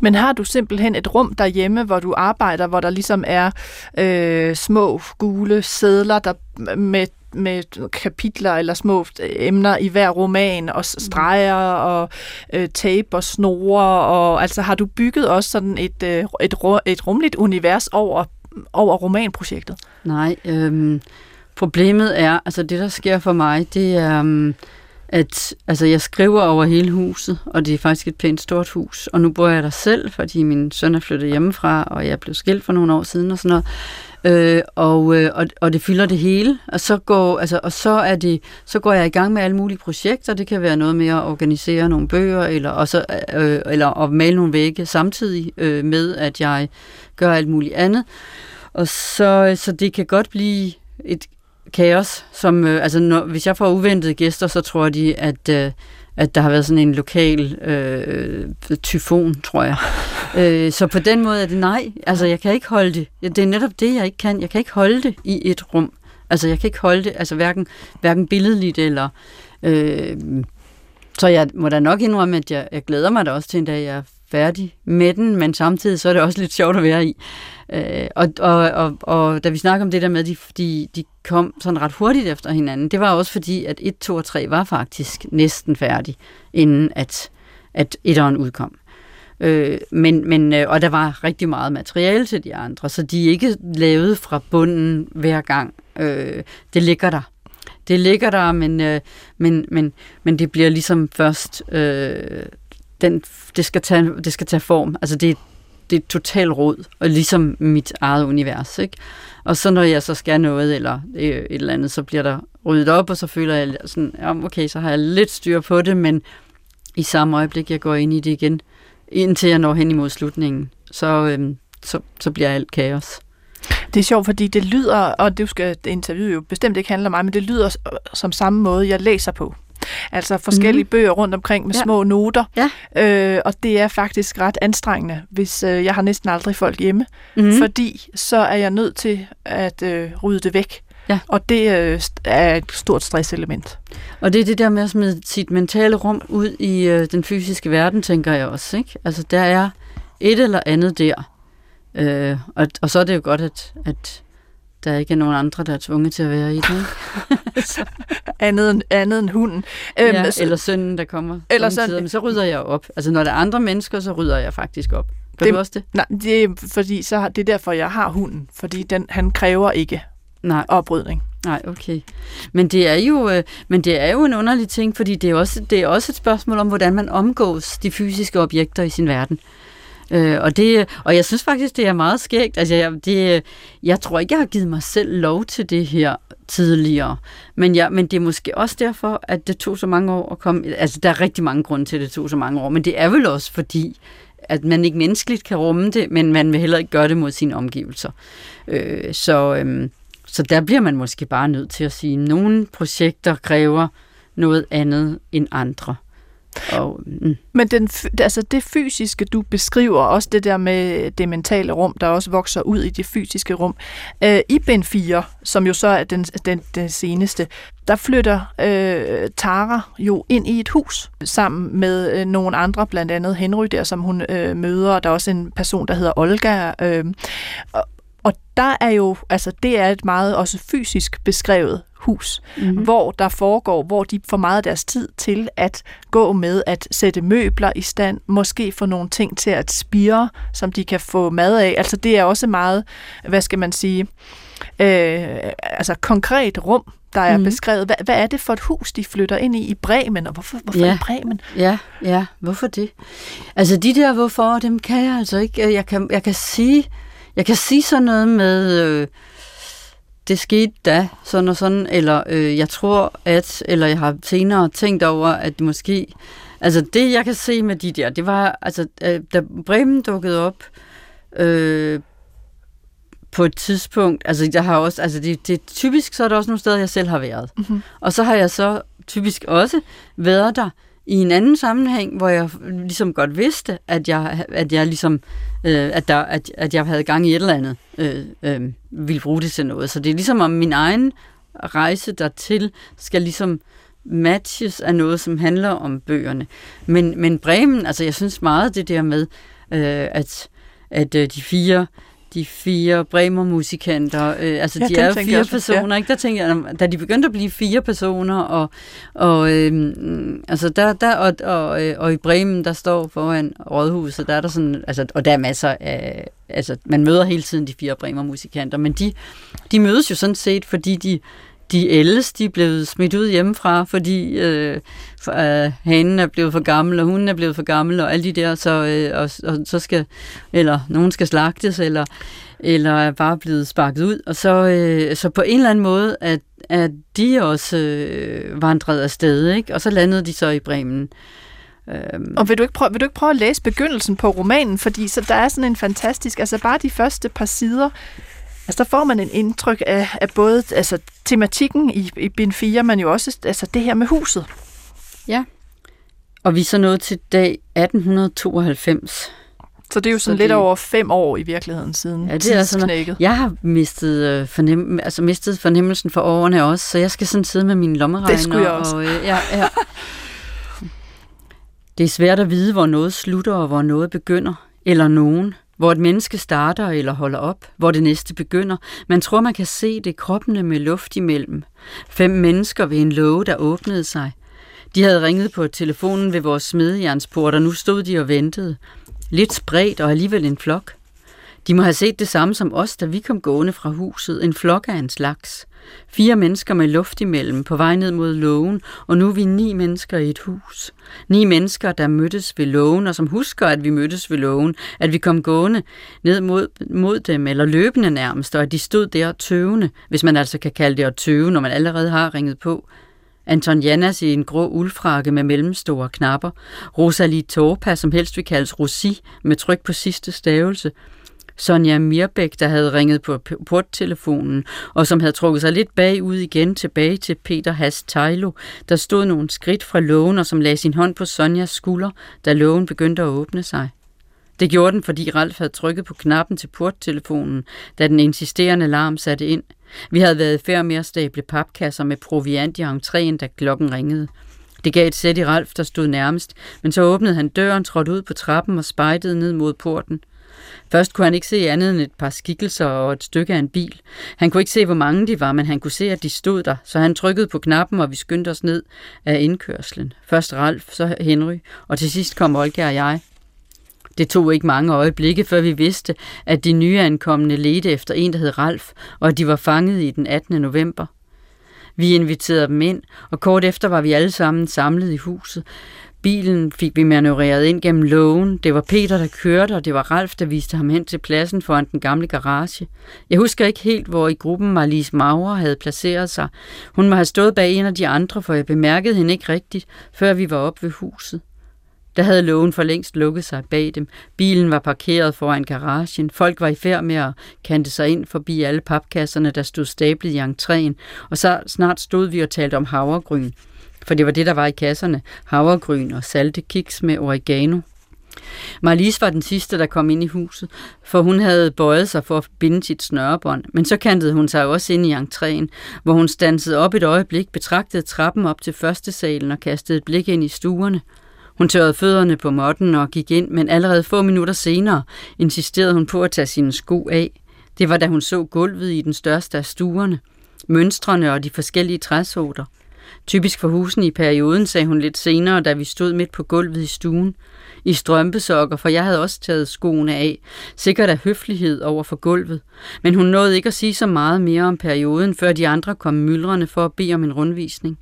Men har du simpelthen et rum derhjemme, hvor du arbejder, hvor der ligesom er øh, små gule sædler der med med kapitler eller små emner i hver roman, og streger og øh, tape og snore, og altså har du bygget også sådan et, øh, et, et rumligt univers over, over romanprojektet? Nej, øh, problemet er, altså det der sker for mig, det er, øh, at altså, jeg skriver over hele huset, og det er faktisk et pænt stort hus. Og nu bor jeg der selv, fordi min søn er flyttet hjemmefra, og jeg blev skilt for nogle år siden og sådan noget. Øh, og, øh, og, og det fylder det hele. Og så går, altså, og så er det, så går jeg i gang med alle mulige projekter. Det kan være noget med at organisere nogle bøger, eller, og så, øh, eller at male nogle vægge samtidig øh, med, at jeg gør alt muligt andet. Og så, så det kan godt blive et, kaos, som, øh, altså når, hvis jeg får uventede gæster, så tror de, at, øh, at der har været sådan en lokal øh, tyfon, tror jeg. Øh, så på den måde er det nej. Altså, jeg kan ikke holde det. Det er netop det, jeg ikke kan. Jeg kan ikke holde det i et rum. Altså, jeg kan ikke holde det, altså hverken, hverken billedligt eller... Øh, så jeg må da nok indrømme, at jeg, jeg glæder mig da også til en dag, jeg færdig med den, men samtidig så er det også lidt sjovt at være i. Øh, og, og, og, og da vi snakker om det der med, at de, de, de kom sådan ret hurtigt efter hinanden, det var også fordi, at 1, 2 og 3 var faktisk næsten færdig, inden at, at etteren udkom. Øh, men, men, øh, og der var rigtig meget materiale til de andre, så de er ikke lavet fra bunden hver gang. Øh, det ligger der. Det ligger der, men, øh, men, men, men det bliver ligesom først... Øh, den, det, skal tage, det skal tage form. Altså det, det er totalt råd, og ligesom mit eget univers. Ikke? Og så når jeg så skal noget, eller øh, et eller andet, så bliver der ryddet op, og så føler jeg sådan, ja, okay, så har jeg lidt styr på det, men i samme øjeblik, jeg går ind i det igen, indtil jeg når hen imod slutningen, så, øhm, så, så bliver alt kaos. Det er sjovt, fordi det lyder, og det skal interviewet jo bestemt ikke handle om mig, men det lyder som samme måde, jeg læser på. Altså forskellige mm. bøger rundt omkring med ja. små noter. Ja. Øh, og det er faktisk ret anstrengende, hvis øh, jeg har næsten aldrig folk hjemme. Mm. Fordi så er jeg nødt til at øh, rydde det væk. Ja. Og det øh, er et stort stresselement. Og det er det der med at smide sit mentale rum ud i øh, den fysiske verden, tænker jeg også. Ikke? Altså der er et eller andet der. Øh, og, og så er det jo godt, at, at der ikke er nogen andre, der er tvunget til at være i det. andet, end, andet end hunden. Øhm, ja, så, eller sønnen, der kommer. Eller sådan. Men så rydder jeg op. Altså når der er andre mennesker, så rydder jeg faktisk op. Gør det, du også det? Nej, det er, fordi, så har, det er derfor, jeg har hunden. Fordi den, han kræver ikke nej. oprydning. Nej, okay. Men det er jo, øh, men det er jo en underlig ting, fordi det er, også, det er også et spørgsmål om, hvordan man omgås de fysiske objekter i sin verden. Øh, og, det, og jeg synes faktisk, det er meget skægt. Altså, jeg, det, jeg tror ikke, jeg har givet mig selv lov til det her tidligere. Men, ja, men det er måske også derfor, at det tog så mange år at komme... Altså, der er rigtig mange grunde til, at det tog så mange år. Men det er vel også fordi, at man ikke menneskeligt kan rumme det, men man vil heller ikke gøre det mod sine omgivelser. Øh, så, øh, så der bliver man måske bare nødt til at sige, at nogle projekter kræver noget andet end andre. Og, mm. Men den, altså det fysiske, du beskriver, også det der med det mentale rum, der også vokser ud i det fysiske rum. Øh, I Ben 4, som jo så er den, den, den seneste, der flytter øh, Tara jo ind i et hus sammen med øh, nogle andre, blandt andet Henry der, som hun øh, møder. Der er også en person, der hedder Olga. Øh, og, og der er jo, altså det er et meget også fysisk beskrevet hus, mm-hmm. hvor der foregår, hvor de får meget af deres tid til at gå med at sætte møbler i stand, måske få nogle ting til at spire, som de kan få mad af. Altså det er også meget, hvad skal man sige, øh, altså konkret rum, der er mm. beskrevet. Hvad, hvad er det for et hus, de flytter ind i i Bremen, og hvorfor, hvorfor ja. i Bremen? Ja, ja, hvorfor det? Altså de der hvorfor, dem kan jeg altså ikke. Jeg kan, jeg kan sige, jeg kan sige sådan noget med... Øh, det skete da, sådan og sådan, eller øh, jeg tror at, eller jeg har senere tænkt over, at måske, altså det jeg kan se med de der, det var, altså øh, da Bremen dukkede op, øh, på et tidspunkt, altså jeg har også, altså det, det typisk, så er der også nogle steder, jeg selv har været. Mm-hmm. Og så har jeg så typisk også været der i en anden sammenhæng, hvor jeg ligesom godt vidste, at jeg, at jeg ligesom, øh, at, der, at, at jeg havde gang i et eller andet, øh, øh, ville bruge det til noget. Så det er ligesom om min egen rejse dertil skal ligesom matches af noget, som handler om bøgerne. Men, men Bremen, altså jeg synes meget det der med, øh, at, at øh, de fire de fire Bremer-musikanter. Øh, altså, ja, de er jo fire også, personer, ja. ikke? Der tænker jeg, da de begyndte at blive fire personer, og, og, øh, altså der, der, og, og, øh, og i Bremen, der står foran rådhuset, der er der sådan, altså, og der er masser af, altså, man møder hele tiden de fire Bremer-musikanter, men de, de mødes jo sådan set, fordi de de ældste de er blevet smidt ud hjemmefra, fordi øh, for, øh, hanen er blevet for gammel, og hunden er blevet for gammel, og alle de der, så, øh, og, og, så skal, eller nogen skal slagtes, eller, eller er bare blevet sparket ud. Og så, øh, så på en eller anden måde, at, at de også øh, vandrede afsted, ikke? og så landede de så i Bremen. Øhm. Og vil du, ikke prøve, vil du ikke prøve at læse begyndelsen på romanen? Fordi så der er sådan en fantastisk, altså bare de første par sider, Altså der får man en indtryk af, af både altså, tematikken i, i bind 4, men jo også altså, det her med huset. Ja, og vi er så nået til dag 1892. Så det er jo sådan Så lidt det- over fem år i virkeligheden siden Ja, det er sådan noget- tidsknækket. Jeg har mistet, øh, fornem, altså mistet fornemmelsen for årene også, så jeg skal sådan sidde med mine lommeregner. Det skulle jeg også. Og, øh, ja, ja. Det er svært at vide, hvor noget slutter og hvor noget begynder, eller nogen. Hvor et menneske starter eller holder op, hvor det næste begynder. Man tror, man kan se det kroppene med luft imellem. Fem mennesker ved en låge, der åbnede sig. De havde ringet på telefonen ved vores smedejernsport, og nu stod de og ventede. Lidt spredt og alligevel en flok. De må have set det samme som os, da vi kom gående fra huset. En flok af en slags. Fire mennesker med luft imellem på vej ned mod lågen, og nu er vi ni mennesker i et hus. Ni mennesker, der mødtes ved lågen, og som husker, at vi mødtes ved lågen, at vi kom gående ned mod, mod dem, eller løbende nærmest, og at de stod der tøvende, hvis man altså kan kalde det at tøve, når man allerede har ringet på. Anton Jannas i en grå uldfrakke med mellemstore knapper. Rosalie Torpa, som helst vil kaldes Rosi, med tryk på sidste stavelse. Sonja Mirbæk, der havde ringet på porttelefonen, og som havde trukket sig lidt bagud igen tilbage til Peter Has Tejlo, der stod nogle skridt fra lågen og som lagde sin hånd på Sonjas skulder, da lågen begyndte at åbne sig. Det gjorde den, fordi Ralf havde trykket på knappen til porttelefonen, da den insisterende larm satte ind. Vi havde været i færd med at stable papkasser med proviant i entréen, da klokken ringede. Det gav et sæt i Ralf, der stod nærmest, men så åbnede han døren, trådte ud på trappen og spejtede ned mod porten. Først kunne han ikke se andet end et par skikkelser og et stykke af en bil. Han kunne ikke se, hvor mange de var, men han kunne se, at de stod der, så han trykkede på knappen, og vi skyndte os ned af indkørslen. Først Ralf, så Henry, og til sidst kom Olga og jeg. Det tog ikke mange øjeblikke, før vi vidste, at de nyankomne ledte efter en, der hed Ralf, og at de var fanget i den 18. november. Vi inviterede dem ind, og kort efter var vi alle sammen samlet i huset. Bilen fik vi manøvreret ind gennem lågen. Det var Peter, der kørte, og det var Ralf, der viste ham hen til pladsen foran den gamle garage. Jeg husker ikke helt, hvor i gruppen Marlies Maurer havde placeret sig. Hun må have stået bag en af de andre, for jeg bemærkede hende ikke rigtigt, før vi var oppe ved huset. Der havde lågen for længst lukket sig bag dem. Bilen var parkeret foran garagen. Folk var i færd med at kante sig ind forbi alle papkasserne, der stod stablet i entréen. Og så snart stod vi og talte om havregryn. For det var det, der var i kasserne. Havregryn og salte kiks med oregano. Marlies var den sidste, der kom ind i huset, for hun havde bøjet sig for at binde sit snørebånd, men så kantede hun sig også ind i entréen, hvor hun stansede op et øjeblik, betragtede trappen op til første salen og kastede et blik ind i stuerne. Hun tørrede fødderne på måtten og gik ind, men allerede få minutter senere insisterede hun på at tage sine sko af. Det var da hun så gulvet i den største af stuerne, mønstrene og de forskellige træsorter. Typisk for husene i perioden, sagde hun lidt senere, da vi stod midt på gulvet i stuen. I strømpesokker, for jeg havde også taget skoene af. Sikkert af høflighed over for gulvet. Men hun nåede ikke at sige så meget mere om perioden, før de andre kom myldrende for at bede om en rundvisning.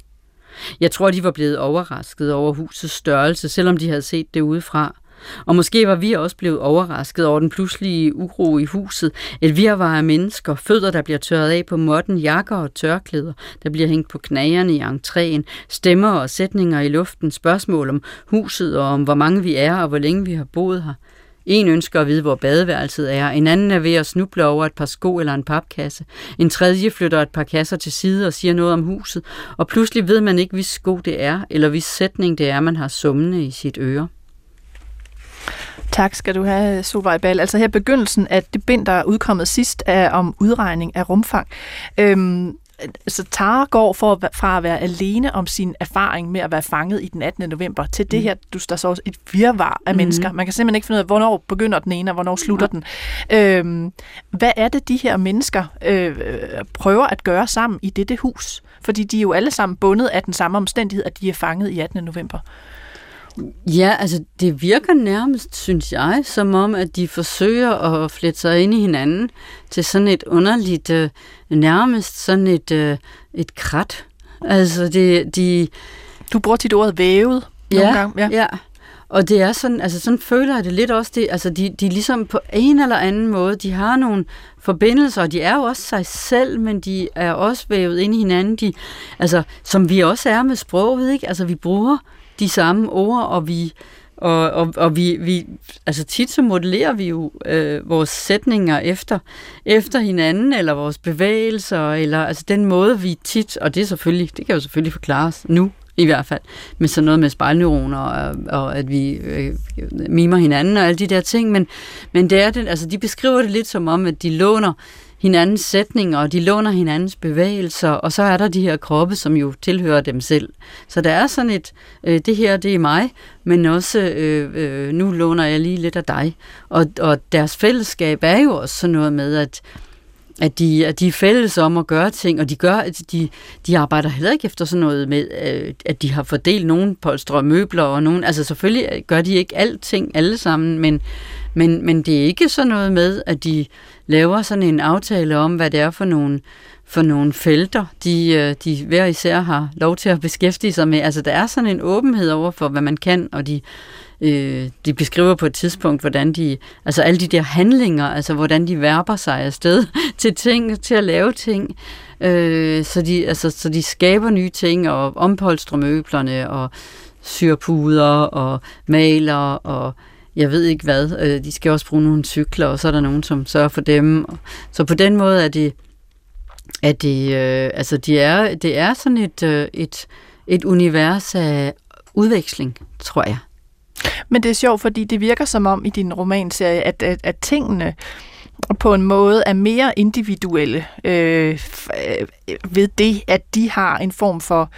Jeg tror, de var blevet overrasket over husets størrelse, selvom de havde set det udefra. Og måske var vi også blevet overrasket over den pludselige uro i huset. Et virvar af mennesker, fødder, der bliver tørret af på måtten, jakker og tørklæder, der bliver hængt på knagerne i entréen, stemmer og sætninger i luften, spørgsmål om huset og om hvor mange vi er og hvor længe vi har boet her. En ønsker at vide, hvor badeværelset er, en anden er ved at snuble over et par sko eller en papkasse. En tredje flytter et par kasser til side og siger noget om huset, og pludselig ved man ikke, hvis sko det er, eller hvis sætning det er, man har summende i sit øre. Tak skal du have, Solvej Ball. Altså her begyndelsen af det bind, der er udkommet sidst, er om udregning af rumfang. Øhm, så Tara går for fra at være alene om sin erfaring med at være fanget i den 18. november, til det her, du, der så også et virvar af mm. mennesker. Man kan simpelthen ikke finde ud af, hvornår begynder den ene, og hvornår slutter den. Øhm, hvad er det, de her mennesker øh, prøver at gøre sammen i dette hus? Fordi de er jo alle sammen bundet af den samme omstændighed, at de er fanget i 18. november. Ja, altså det virker nærmest, synes jeg, som om, at de forsøger at flette sig ind i hinanden til sådan et underligt, øh, nærmest sådan et, øh, et krat. Altså det, de... Du bruger tit ordet vævet nogle ja, gange. Ja. ja, og det er sådan, altså sådan føler jeg det lidt også, det, altså de, de ligesom på en eller anden måde, de har nogle forbindelser, og de er jo også sig selv, men de er også vævet ind i hinanden, de, altså som vi også er med sproget, ikke? Altså vi bruger de samme ord, og vi og, og, og vi, vi, altså tit så modellerer vi jo øh, vores sætninger efter, efter hinanden, eller vores bevægelser, eller altså den måde vi tit, og det er selvfølgelig, det kan jo selvfølgelig forklares nu, i hvert fald, med sådan noget med spejlneuroner, og, og at vi øh, mimer hinanden og alle de der ting, men, men det er det, altså de beskriver det lidt som om, at de låner hinandens sætninger, og de låner hinandens bevægelser, og så er der de her kroppe, som jo tilhører dem selv. Så der er sådan et, øh, det her, det er mig, men også, øh, øh, nu låner jeg lige lidt af dig. Og, og deres fællesskab er jo også sådan noget med, at at de, at de er fælles om at gøre ting, og de, gør, at de, de arbejder heller ikke efter sådan noget med, øh, at de har fordelt nogen polstre møbler, og nogen, altså selvfølgelig gør de ikke alting alle sammen, men, men, men det er ikke sådan noget med, at de laver sådan en aftale om, hvad det er for nogle, for nogle felter, de, øh, de hver især har lov til at beskæftige sig med. Altså der er sådan en åbenhed over for, hvad man kan, og de, øh, de beskriver på et tidspunkt, hvordan de, altså alle de der handlinger, altså hvordan de værber sig afsted til ting, til at lave ting, øh, så, de, altså, så de skaber nye ting, og ompolstrer møblerne, og syr puder, og maler, og jeg ved ikke hvad. Øh, de skal også bruge nogle cykler, og så er der nogen, som sørger for dem. Så på den måde er det, er det, øh, altså de er, det er sådan et, øh, et, et univers af udveksling, tror jeg. Men det er sjovt, fordi det virker som om i din romanserie, at, at, at tingene på en måde er mere individuelle øh, øh ved det, at de har en form for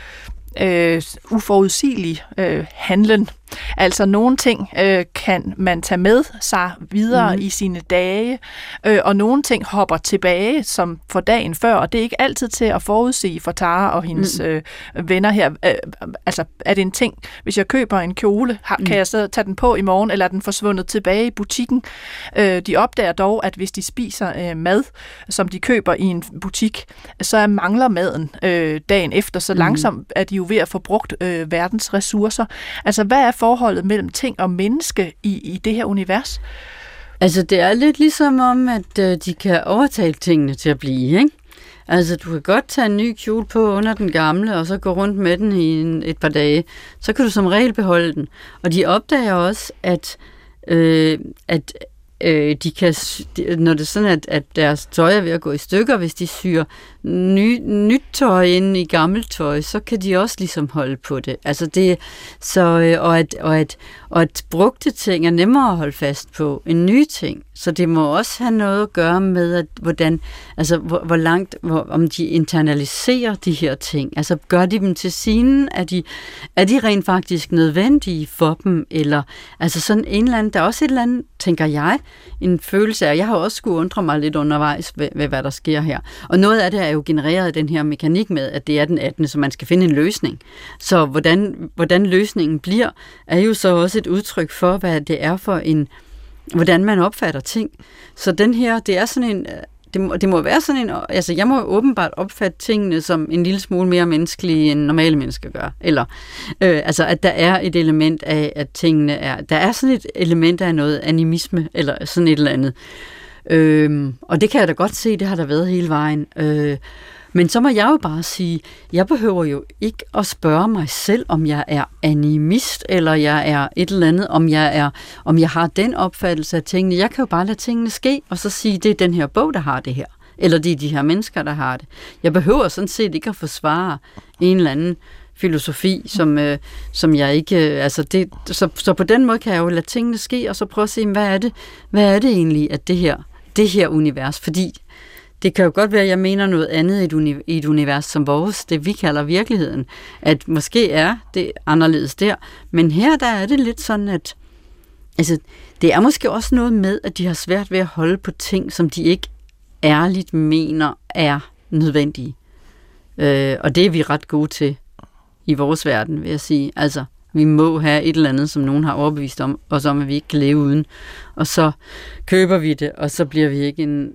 øh, uforudsigelig øh, handlen. Altså nogle ting øh, kan man tage med sig videre mm. i sine dage, øh, og nogle ting hopper tilbage som for dagen før, og det er ikke altid til at forudse for Tara og hendes mm. øh, venner her. Øh, altså er det en ting, hvis jeg køber en kjole, har, mm. kan jeg så tage den på i morgen, eller er den forsvundet tilbage i butikken? Øh, de opdager dog, at hvis de spiser øh, mad, som de køber i en butik, så mangler maden øh, dagen efter, så mm. langsomt er de jo ved at få brugt øh, verdens ressourcer. Altså hvad er forholdet mellem ting og menneske i, i det her univers? Altså, det er lidt ligesom om, at øh, de kan overtale tingene til at blive, ikke? Altså, du kan godt tage en ny kjole på under den gamle, og så gå rundt med den i en, et par dage. Så kan du som regel beholde den. Og de opdager også, at, øh, at øh, de kan, når det er sådan, at, at deres tøj er ved at gå i stykker, hvis de syr ny, nyt tøj ind i gammelt tøj, så kan de også ligesom holde på det. Altså det så, øh, og, at, og, at, og at brugte ting er nemmere at holde fast på end nye ting. Så det må også have noget at gøre med, at, hvordan, altså, hvor, hvor langt, hvor, om de internaliserer de her ting. Altså gør de dem til sine? Er de, er de rent faktisk nødvendige for dem? Eller altså sådan en eller anden, der er også et eller andet, tænker jeg, en følelse af, jeg har også skulle undre mig lidt undervejs ved, ved, hvad der sker her. Og noget af det er jo genereret af den her mekanik med, at det er den 18., så man skal finde en løsning. Så hvordan, hvordan løsningen bliver, er jo så også et udtryk for, hvad det er for en, hvordan man opfatter ting. Så den her, det er sådan en, øh, det må, det må være sådan en, altså jeg må åbenbart opfatte tingene som en lille smule mere menneskelige, end normale mennesker gør. Eller, øh, altså at der er et element af, at tingene er, der er sådan et element af noget animisme, eller sådan et eller andet. Øh, og det kan jeg da godt se, det har der været hele vejen. Øh, men så må jeg jo bare sige, jeg behøver jo ikke at spørge mig selv, om jeg er animist, eller jeg er et eller andet, om jeg, er, om jeg har den opfattelse af tingene. Jeg kan jo bare lade tingene ske, og så sige, det er den her bog, der har det her. Eller det er de her mennesker, der har det. Jeg behøver sådan set ikke at forsvare en eller anden filosofi, som, øh, som jeg ikke... Øh, altså det, så, så på den måde kan jeg jo lade tingene ske, og så prøve at se, hvad er det, hvad er det egentlig, at det her, det her univers, fordi det kan jo godt være, at jeg mener noget andet i et, uni- i et univers som vores, det vi kalder virkeligheden. At måske er det anderledes der, men her der er det lidt sådan, at altså, det er måske også noget med, at de har svært ved at holde på ting, som de ikke ærligt mener er nødvendige. Øh, og det er vi ret gode til i vores verden, vil jeg sige. Altså, vi må have et eller andet, som nogen har overbevist om, og som at vi ikke kan leve uden. Og så køber vi det, og så bliver vi ikke, en,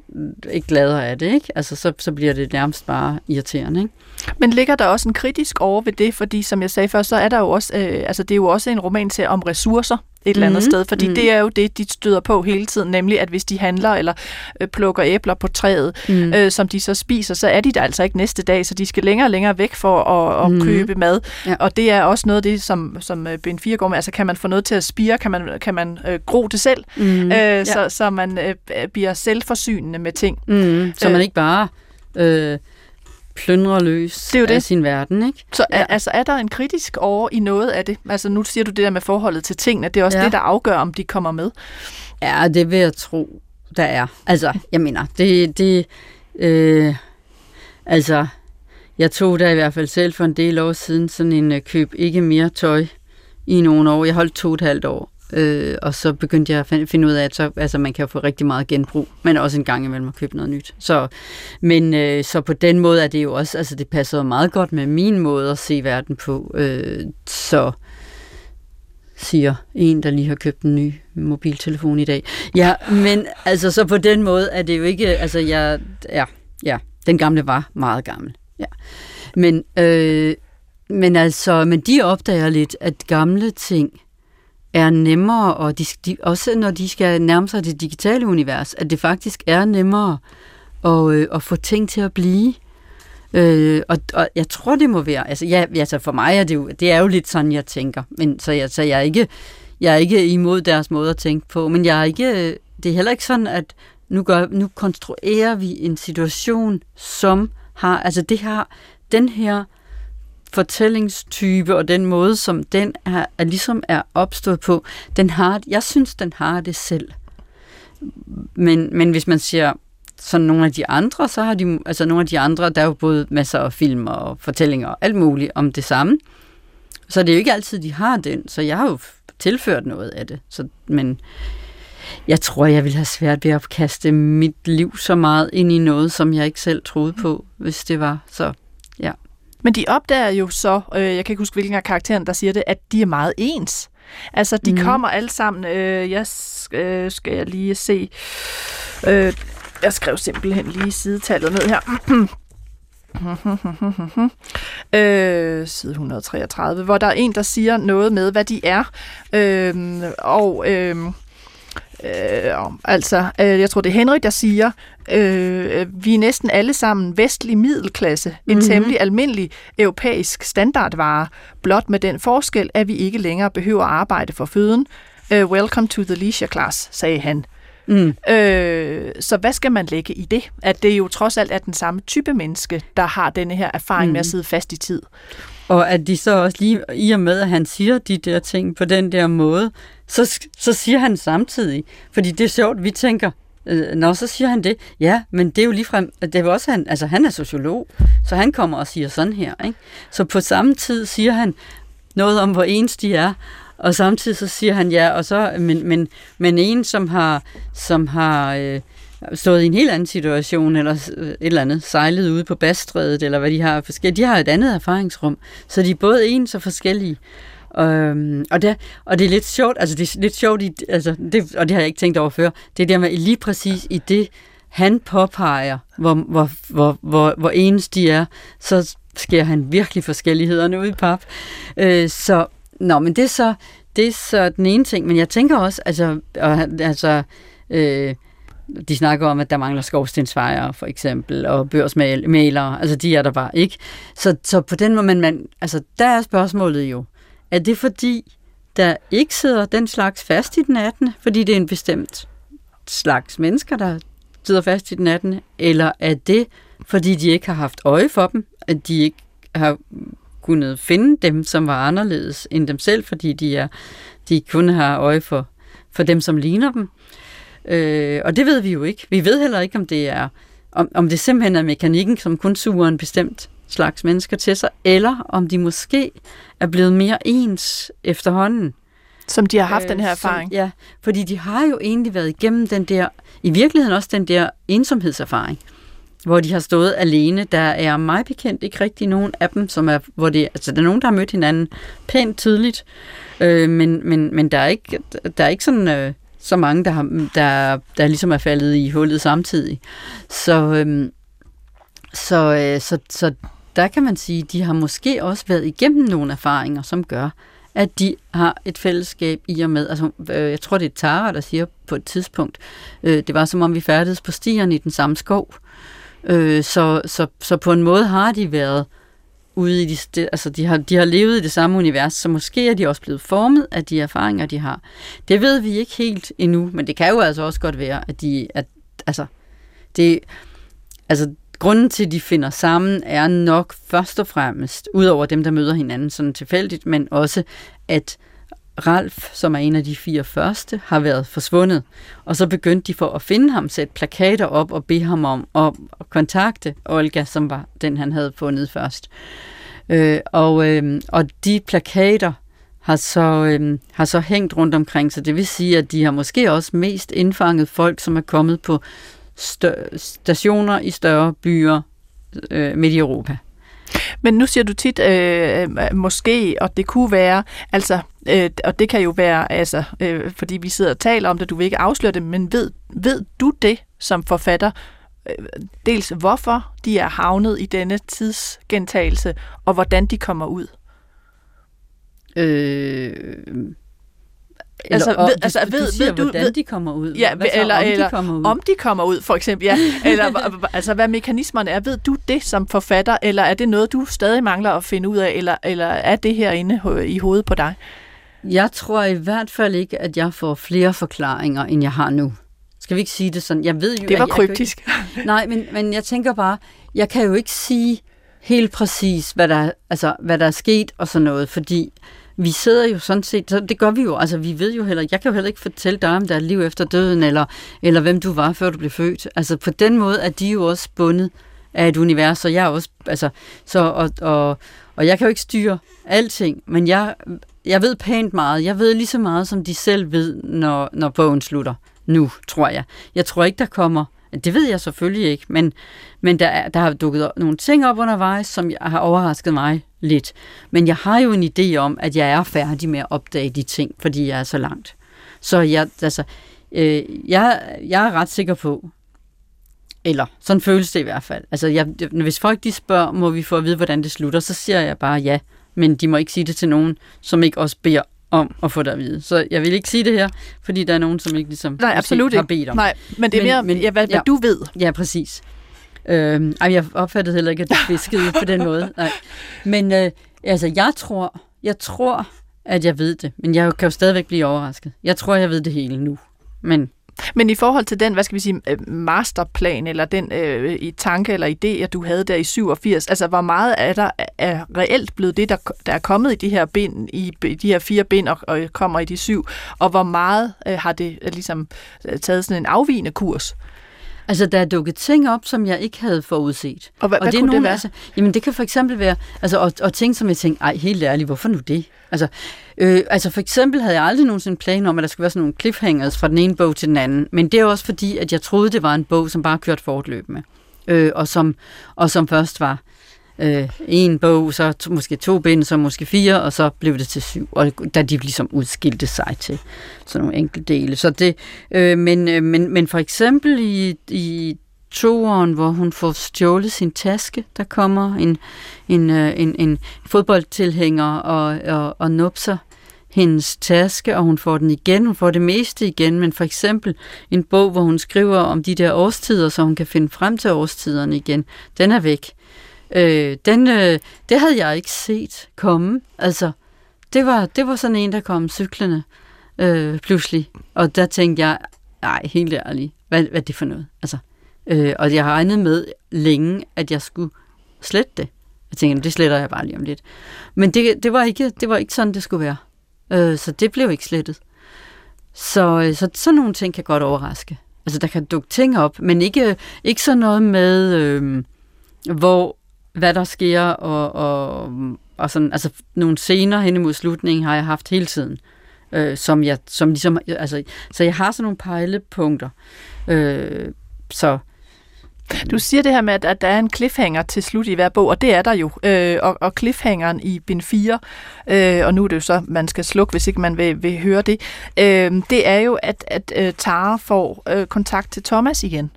ikke gladere af det. Ikke? Altså, så, så bliver det nærmest bare irriterende. Ikke? Men ligger der også en kritisk over ved det? Fordi som jeg sagde før, så er der jo også, øh, altså det er jo også en roman til om ressourcer et eller andet mm. sted, fordi mm. det er jo det, de støder på hele tiden, nemlig at hvis de handler eller øh, plukker æbler på træet, mm. øh, som de så spiser, så er de der altså ikke næste dag, så de skal længere og længere væk for at, at mm. købe mad. Ja. Og det er også noget af det, som, som øh, Ben 4 går med, altså kan man få noget til at spire, kan man, kan man øh, gro det selv, mm. øh, ja. så, så man øh, bliver selvforsynende med ting. Mm. Så man øh. ikke bare... Øh plyndrer løs Det er jo det. af sin verden, ikke? Så ja. Altså, er der en kritisk over i noget af det? Altså nu siger du det der med forholdet til tingene, det er også ja. Det, der afgør, om de kommer med. Ja, det vil jeg tro, der er. Altså, jeg mener, det, det øh, altså, jeg tog da i hvert fald selv for en del år siden sådan en øh, køb ikke mere tøj i nogle år. Jeg holdt to og et halvt år, øh, og så begyndte jeg at finde ud af, at så, altså, man kan jo få rigtig meget genbrug, men også en gang imellem at købe noget nyt. Så, men øh, så på den måde er det jo også, altså det passer meget godt med min måde at se verden på. Øh, så siger en, der lige har købt en ny mobiltelefon i dag. Ja, men altså så på den måde er det jo ikke, altså jeg, ja, ja, den gamle var meget gammel. Ja. Men, øh, men altså, men de opdager lidt, at gamle ting er nemmere, og de, de, også når de skal nærme sig det digitale univers, at det faktisk er nemmere at, øh, at få ting til at blive. Øh, og, og jeg tror, det må være, altså, ja, altså for mig er det jo, det er jo lidt sådan, jeg tænker, men så jeg, så jeg er ikke, jeg er ikke imod deres måde at tænke på, men jeg er ikke, øh, det er heller ikke sådan, at nu, gør, nu konstruerer vi en situation, som har, altså det har, den her fortællingstype og den måde, som den er, er ligesom er opstået på, den har, jeg synes, den har det selv. Men, men hvis man siger, sådan nogle af de andre, så har de, altså nogle af de andre, der er jo både masser af film og fortællinger og alt muligt om det samme. Så det er jo ikke altid, de har den, så jeg har jo tilført noget af det. Så, men jeg tror, jeg ville have svært ved at kaste mit liv så meget ind i noget, som jeg ikke selv troede på, hvis det var så. Men de opdager jo så, øh, jeg kan ikke huske, hvilken af karaktererne, der siger det, at de er meget ens. Altså, de mm. kommer alle sammen, øh, jeg øh, skal jeg lige se, øh, jeg skrev simpelthen lige sidetallet ned her. øh, side 133, hvor der er en, der siger noget med, hvad de er. Øh, og øh, øh, altså, øh, jeg tror, det er Henrik, der siger, øh, vi er næsten alle sammen vestlig middelklasse, en Mhm. mm-hmm. temmelig almindelig europæisk standardvare, blot med den forskel, at vi ikke længere behøver at arbejde for føden. Uh, welcome to the leisure class, sagde han. Mm. Øh, så hvad skal man lægge i det? At det jo trods alt er den samme type menneske, der har denne her erfaring mm. med at Mhm. sidde fast i tid. Og at de så også lige, i og med, at han siger de der ting på den der måde, så, så siger han samtidig, fordi det er sjovt, vi tænker, øh, når så siger han det, ja, men det er jo ligefrem, det er jo også han, altså han er sociolog, så han kommer og siger sådan her, ikke? Så på samme tid siger han noget om, hvor ens de er, og samtidig så siger han ja, og så, men, men, men en, som har, som har øh, stået i en helt anden situation, eller øh, et eller andet, sejlet ude på Bastrædet, eller hvad de har forskellige, de har et andet erfaringsrum, så de er både ens og forskellige. Øhm, og, det, og det er lidt sjovt, altså det er lidt sjovt, i, altså det, og det har jeg ikke tænkt over før, det er der med lige præcis i det, han påpeger, hvor, hvor, hvor, hvor, hvor ens de er, så sker han virkelig forskellighederne ud i pap. Øh, så, nå, men det er så, det er så den ene ting, men jeg tænker også, altså, og, altså øh, de snakker om, at der mangler skovstensfejere, for eksempel, og børsmalere, altså de er der bare ikke. Så, så på den måde, man, man, altså der er spørgsmålet jo, er det fordi, der ikke sidder den slags fast i den 18., fordi det er en bestemt slags mennesker, der sidder fast i den 18., eller er det, fordi de ikke har haft øje for dem, at de ikke har kunnet finde dem, som var anderledes end dem selv, fordi de, er, de kun har øje for, for dem, som ligner dem. Øh, og det ved vi jo ikke. Vi ved heller ikke, om det er om, om det simpelthen er mekanikken, som kun suger en bestemt slags mennesker til sig, eller om de måske er blevet mere ens efterhånden. Som de har haft øh, den her som- erfaring. Ja, fordi de har jo egentlig været igennem den der, i virkeligheden også den der ensomhedserfaring, hvor de har stået alene. Der er mig bekendt ikke rigtig nogen af dem, som er, hvor det, altså der er nogen, der har mødt hinanden pænt tydeligt, øh, men, men, men der er ikke, der er ikke sådan, øh, så mange, der, har, der, der ligesom er faldet i hullet samtidig. Så, øhm, så, øh, så, så der kan man sige, de har måske også været igennem nogle erfaringer, som gør, at de har et fællesskab i og med, altså øh, jeg tror det er Tara, der siger på et tidspunkt, øh, det var som om vi færdedes på stierne i den samme skov. Øh, så, så, så på en måde har de været ude i de, de, altså de har, de har levet i det samme univers, så måske er de også blevet formet af de erfaringer, de har. Det ved vi ikke helt endnu, men det kan jo altså også godt være, at de, at, altså, det, altså grunden til, at de finder sammen, er nok først og fremmest, udover dem, der møder hinanden sådan tilfældigt, men også, at Ralf, som er en af de fire første, har været forsvundet. Og så begyndte de for at finde ham, sætte plakater op og bede ham om at kontakte Olga, som var den, han havde fundet først. Øh, og, øh, og de plakater har så, øh, har så hængt rundt omkring, så det vil sige, at de har måske også mest indfanget folk, som er kommet på stør- stationer i større byer øh, midt i Europa. Men nu siger du tit øh, øh måske, og det kunne være, altså, øh, og det kan jo være, altså, øh, fordi vi sidder og taler om det, du vil ikke afsløre det, men ved, ved du det som forfatter, øh, dels hvorfor de er havnet i denne tidsgentagelse, og hvordan de kommer ud? Øh, Eller, altså, ved, du, altså, du ved, siger, ved du, hvordan ved, de kommer ud. Ja, Hvad så, eller, om eller de kommer ud? om de kommer ud, for eksempel. Ja. Eller altså, hvad mekanismerne er. Ved du det som forfatter, eller er det noget, du stadig mangler at finde ud af, eller, eller er det herinde i hovedet på dig? Jeg tror i hvert fald ikke, at jeg får flere forklaringer, end jeg har nu. Skal vi ikke sige det sådan? Jeg ved jo, det var at jeg kryptisk. Ikke, nej, men, men jeg tænker bare, jeg kan jo ikke sige helt præcis, hvad der, altså, hvad der er sket og sådan noget, fordi vi sidder jo sådan set, så det gør vi jo, altså vi ved jo heller, jeg kan jo heller ikke fortælle dig om der er liv efter døden, eller, eller hvem du var, før du blev født. Altså på den måde er de jo også bundet af et univers, og jeg er også, altså, så, og, og, og jeg kan jo ikke styre alting, men jeg, jeg ved pænt meget. Jeg ved lige så meget, som de selv ved, når, når bogen slutter nu, tror jeg. Jeg tror ikke, der kommer det ved jeg selvfølgelig ikke, men, men der, er, der har dukket nogle ting op undervejs, som jeg, har overrasket mig lidt. Men jeg har jo en idé om, at jeg er færdig med at opdage de ting, fordi jeg er så langt. Så jeg, altså, øh, jeg, jeg er ret sikker på, eller sådan føles det i hvert fald. Altså, jeg, hvis folk de spørger, må vi få at vide, hvordan det slutter, så siger jeg bare ja. Men de må ikke sige det til nogen, som ikke også beder om at få det at vide. Så jeg vil ikke sige det her, fordi der er nogen, som ikke ligesom Nej, absolut har bedt om. Nej, men det er mere, men, ja, hvad, ja, hvad du ved. Ja, præcis. Øh, ej, jeg opfattede heller ikke, at du fiskede på den måde. Nej. Men øh, altså, jeg tror, jeg tror, at jeg ved det, men jeg kan jo stadigvæk blive overrasket. Jeg tror, jeg ved det hele nu. Men men i forhold til den, hvad skal vi sige, øh, masterplan, eller den øh, i tanke eller idé, at du havde der i 87, altså hvor meget er der er reelt blevet det, der, der er kommet i de her bind, i, i de her fire bind, og, og kommer i de syv, og hvor meget øh, har det øh, ligesom øh, taget sådan en afvigende kurs? Altså, der er dukket ting op, som jeg ikke havde forudset. Og hvad, og hvad det kunne nogle, det være? Altså, jamen, det kan for eksempel være, altså, og, og ting, som jeg tænkte, ej, helt ærligt, hvorfor nu det? Altså, øh, altså, for eksempel havde jeg aldrig nogensinde plan om, at der skulle være sådan nogle cliffhangers fra den ene bog til den anden. Men det er også fordi, at jeg troede, det var en bog, som bare kørte fortløbende. Øh, og, som, og som først var øh, en bog, så to, måske to bind, så måske fire, og så blev det til syv, og da de ligesom udskilte sig til sådan nogle enkelte dele. Så det, øh, men, øh, men, men for eksempel i, i toeren, hvor hun får stjålet sin taske, der kommer en, en, øh, en, en fodboldtilhænger og, og, og nupser hendes taske, og hun får den igen. Hun får det meste igen, men for eksempel en bog, hvor hun skriver om de der årstider, så hun kan finde frem til årstiderne igen, den er væk. Øh, den, øh, det havde jeg ikke set komme. Altså, det var, det var sådan en, der kom cyklerne øh, pludselig. Og der tænkte jeg, nej, helt ærligt, hvad, hvad er det for noget? Altså, øh, og jeg har regnet med længe, at jeg skulle slette det. Jeg tænkte, det sletter jeg bare lige om lidt. Men det, det, var, ikke, det var ikke sådan, det skulle være. Øh, så det blev ikke slettet. Så, øh, så sådan nogle ting kan godt overraske. Altså, der kan dukke ting op, men ikke, ikke sådan noget med, øh, hvor hvad der sker, og, og, og sådan, altså nogle scener hen imod slutningen har jeg haft hele tiden, øh, som jeg, som ligesom, altså, så jeg har sådan nogle pejlepunkter, øh, så du siger det her med, at der er en cliffhanger til slut i hver bog, og det er der jo. Øh, og, og cliffhangeren i bind 4, øh, og nu er det jo så, man skal slukke, hvis ikke man vil, vil høre det, øh, det er jo, at, at øh, Tara får øh, kontakt til Thomas igen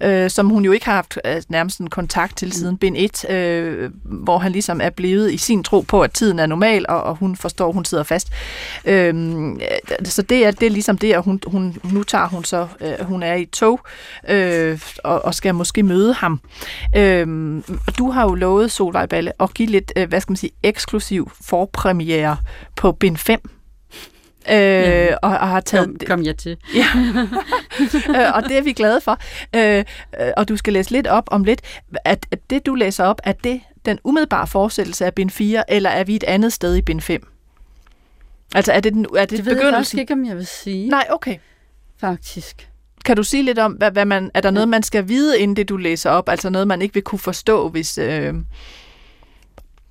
øh, som hun jo ikke har haft øh, nærmest en kontakt til siden bind 1, øh, hvor han ligesom er blevet i sin tro på, at tiden er normal, og, og hun forstår, at hun sidder fast. Øh, så det er, det er ligesom det, at hun, hun, nu tager hun så, øh, hun er i tog, øh, og, og skal måske møde ham. Øh, og du har jo lovet, Solvej Balle, at give lidt, øh, hvad skal man sige, eksklusiv forpremiere på bind 5. øh, ja. og, og har taget... Kom, kom jeg til. Ja. øh, og det er vi glade for. Øh, øh, og du skal læse lidt op om lidt. At, at det, du læser op, er det den umiddelbare fortsættelse af bind 4, eller er vi et andet sted i bind 5? Altså er det, den, er det, det ved jeg faktisk ikke, om jeg vil sige. Nej, okay. Faktisk. Kan du sige lidt om, hvad, hvad man, er der noget, man skal vide, inden det du læser op? Altså noget, man ikke vil kunne forstå, hvis øh,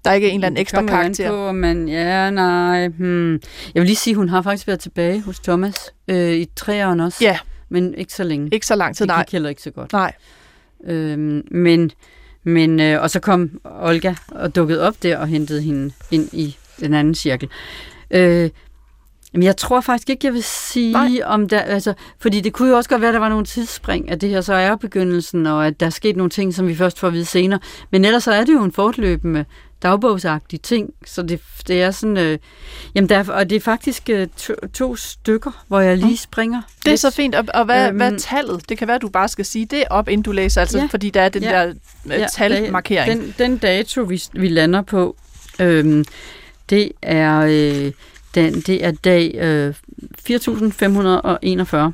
der ikke er en eller anden ekstra karakter? På, men ja, nej. Hmm. Jeg vil lige sige, hun har faktisk været tilbage hos Thomas øh, i tre år også. Ja. Men ikke så længe. Ikke så lang tid, nej. Det gik heller ikke så godt. Nej. Øhm, men, men øh, og så kom Olga og dukkede op der og hentede hende ind i den anden cirkel. Øh, men jeg tror faktisk ikke, jeg vil sige Nej. om der, altså, fordi det kunne jo også godt være, at der var nogle tidsspring, at det her så er begyndelsen, og at der er sket nogle ting, som vi først får at vide senere. Men ellers så er det jo en fortløbende dagbogsagtig ting, så det, det er sådan, øh, jamen der, og det er faktisk øh, to, to stykker, hvor jeg lige springer. Det er lidt. så fint, og, og hvad, øhm, hvad er tallet? Det kan være, at du bare skal sige det op, inden du læser, altså, ja, fordi der er den ja, der øh, ja, talmarkering. Den, den dato, vi, vi lander på, øh, det er... Øh, den, det er dag øh, 4541.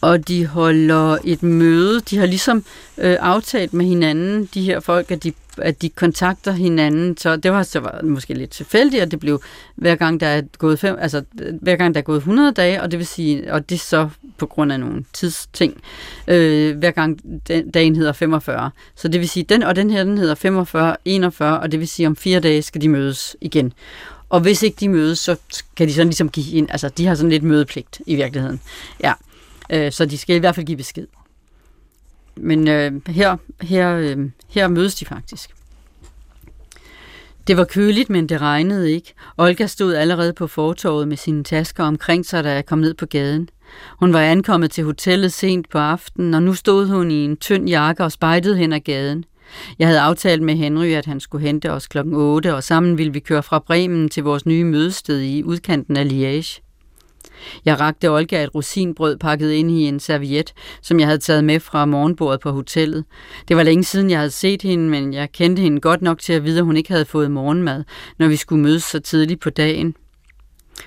Og de holder et møde. De har ligesom øh, aftalt med hinanden, de her folk, at de, at de kontakter hinanden. Så det var så var måske lidt tilfældigt, at det blev hver gang der er gået fem, altså hver gang der er gået 100 dage, og det vil sige, og det er så på grund af nogle tidsting, øh, hver gang den, dagen hedder 45. Så det vil sige, den og den her, den hedder 45, 41, og det vil sige, om fire dage skal de mødes igen. Og hvis ikke de mødes, så kan de sådan ligesom give ind, altså de har sådan lidt mødepligt i virkeligheden. Ja, øh, så de skal i hvert fald give besked. Men øh, her, her, øh, her mødes de faktisk. Det var køligt, men det regnede ikke. Olga stod allerede på fortorvet med sine tasker omkring sig, da jeg kom ned på gaden. Hun var ankommet til hotellet sent på aftenen, og nu stod hun i en tynd jakke og spejtede hen ad gaden. Jeg havde aftalt med Henry, at han skulle hente os klokken 8, og sammen ville vi køre fra Bremen til vores nye mødested i udkanten af Liège. Jeg rakte Olga et rosinbrød pakket ind i en serviet, som jeg havde taget med fra morgenbordet på hotellet. Det var længe siden, jeg havde set hende, men jeg kendte hende godt nok til at vide, at hun ikke havde fået morgenmad, når vi skulle mødes så tidligt på dagen.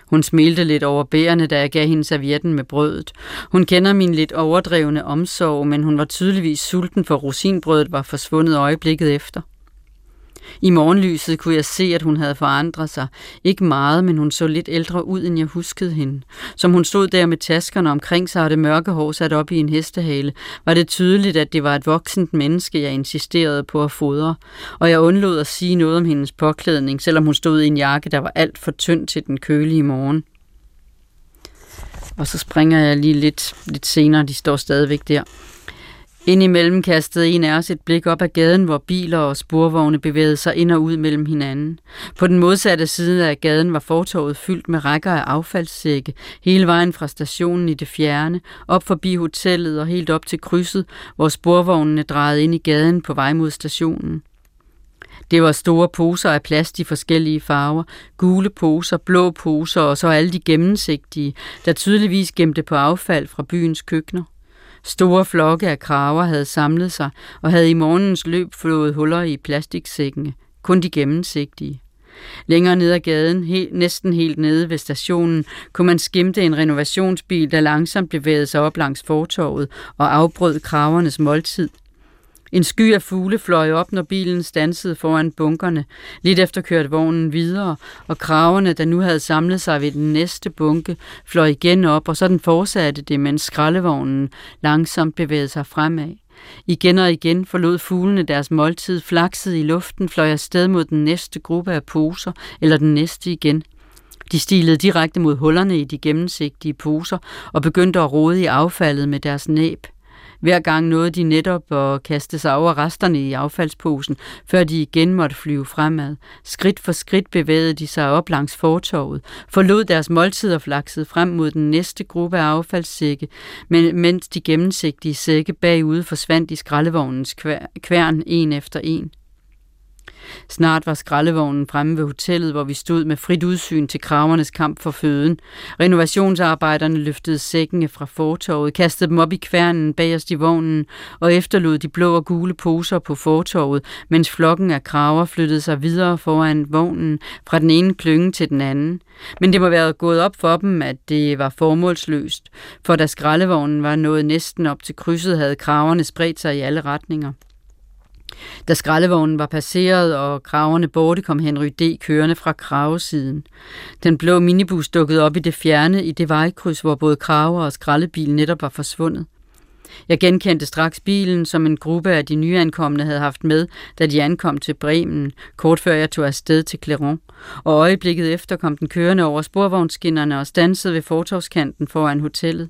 Hun smilte lidt over bærene, da jeg gav hende servietten med brødet. Hun kender min lidt overdrevne omsorg, men hun var tydeligvis sulten, for rosinbrødet var forsvundet øjeblikket efter. I morgenlyset kunne jeg se, at hun havde forandret sig. Ikke meget, men hun så lidt ældre ud, end jeg huskede hende. Som hun stod der med taskerne omkring sig og det mørke hår sat op i en hestehale, var det tydeligt, at det var et voksent menneske, jeg insisterede på at fodre. Og jeg undlod at sige noget om hendes påklædning, selvom hun stod i en jakke, der var alt for tynd til den kølige morgen. Og så springer jeg lige lidt, lidt senere, de står stadigvæk der. Indimellem kastede en af os et blik op ad gaden, hvor biler og sporvogne bevægede sig ind og ud mellem hinanden. På den modsatte side af gaden var fortorvet fyldt med rækker af affaldssække, hele vejen fra stationen i det fjerne, op forbi hotellet og helt op til krydset, hvor sporvognene drejede ind i gaden på vej mod stationen. Det var store poser af plast i forskellige farver, gule poser, blå poser og så alle de gennemsigtige, der tydeligvis gemte på affald fra byens køkkener. Store flokke af kraver havde samlet sig og havde i morgens løb flået huller i plastiksækkene, kun de gennemsigtige. Længere ned ad gaden, helt, næsten helt nede ved stationen, kunne man skimte en renovationsbil, der langsomt bevægede sig op langs fortorvet og afbrød kravernes måltid – en sky af fugle fløj op, når bilen stansede foran bunkerne. Lidt efter kørte vognen videre, og kraverne, der nu havde samlet sig ved den næste bunke, fløj igen op, og sådan fortsatte det, mens skraldevognen langsomt bevægede sig fremad. Igen og igen forlod fuglene deres måltid, flaksede i luften, fløj afsted mod den næste gruppe af poser, eller den næste igen. De stilede direkte mod hullerne i de gennemsigtige poser og begyndte at rode i affaldet med deres næb. Hver gang nåede de netop at kaste sig over resterne i affaldsposen, før de igen måtte flyve fremad. Skridt for skridt bevægede de sig op langs fortorvet, forlod deres måltid og flaksede frem mod den næste gruppe af affaldssække, men mens de gennemsigtige sække bagude forsvandt i skraldevognens kværn en efter en. Snart var skraldevognen fremme ved hotellet, hvor vi stod med frit udsyn til kravernes kamp for føden. Renovationsarbejderne løftede sækkene fra fortorvet, kastede dem op i kværnen bagerst i vognen og efterlod de blå og gule poser på fortorvet, mens flokken af kraver flyttede sig videre foran vognen fra den ene klynge til den anden. Men det må være gået op for dem, at det var formålsløst, for da skraldevognen var nået næsten op til krydset, havde kraverne spredt sig i alle retninger. Da skraldevognen var passeret og kraverne borte, kom Henry D. kørende fra kravesiden. Den blå minibus dukkede op i det fjerne i det vejkryds, hvor både kraver og skraldebil netop var forsvundet. Jeg genkendte straks bilen, som en gruppe af de nyankomne havde haft med, da de ankom til Bremen, kort før jeg tog afsted til Clermont. Og øjeblikket efter kom den kørende over sporvognsskinnerne og stansede ved fortovskanten foran hotellet.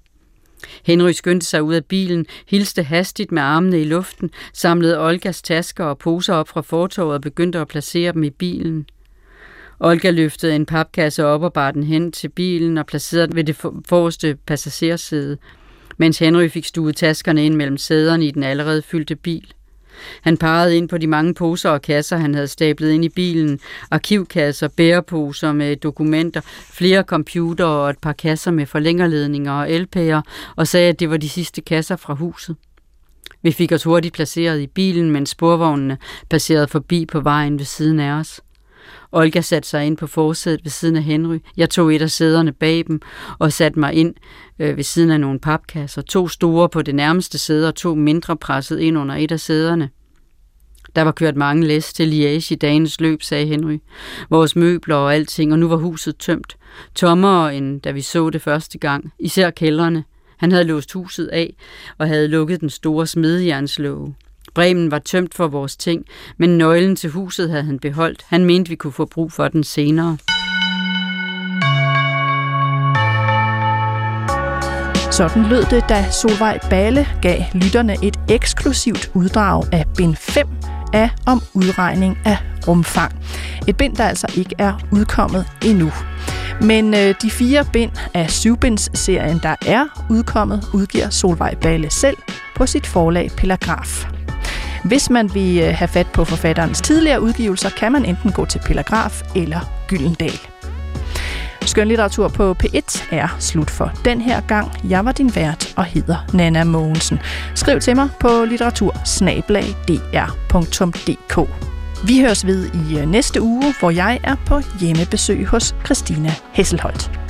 Henry skyndte sig ud af bilen, hilste hastigt med armene i luften, samlede Olgas tasker og poser op fra fortovet og begyndte at placere dem i bilen. Olga løftede en papkasse op og bar den hen til bilen og placerede den ved det forreste passagersæde, mens Henry fik stuet taskerne ind mellem sæderne i den allerede fyldte bil. Han pegede ind på de mange poser og kasser, han havde stablet ind i bilen. Arkivkasser, bæreposer med dokumenter, flere computer og et par kasser med forlængerledninger og elpærer, og sagde, at det var de sidste kasser fra huset. Vi fik os hurtigt placeret i bilen, mens sporvognene passerede forbi på vejen ved siden af os. Olga satte sig ind på forsædet ved siden af Henry. Jeg tog et af sæderne bag dem og satte mig ind øh, ved siden af nogle papkasser. To store på det nærmeste sæde og to mindre presset ind under et af sæderne. Der var kørt mange læs til Liège i dagens løb, sagde Henry. Vores møbler og alting, og nu var huset tømt. Tommere end da vi så det første gang, især kældrene. Han havde låst huset af og havde lukket den store smedjernslåge. Bremen var tømt for vores ting, men nøglen til huset havde han beholdt. Han mente, vi kunne få brug for den senere. Sådan lød det, da Solvej Bale gav lytterne et eksklusivt uddrag af bind 5 af Om udregning af rumfang. Et bind, der altså ikke er udkommet endnu. Men øh, de fire bind af syvbinds-serien, der er udkommet, udgiver Solvej Bale selv på sit forlag Pelagraf. Hvis man vil øh, have fat på forfatterens tidligere udgivelser, kan man enten gå til Pelagraf eller Gyldendal. Skønlitteratur på P1 er slut for den her gang. Jeg var din vært og hedder Nana Mogensen. Skriv til mig på litteratursnablag.dr.dk. Vi høres ved i øh, næste uge, hvor jeg er på hjemmebesøg hos Christina Hesselholdt.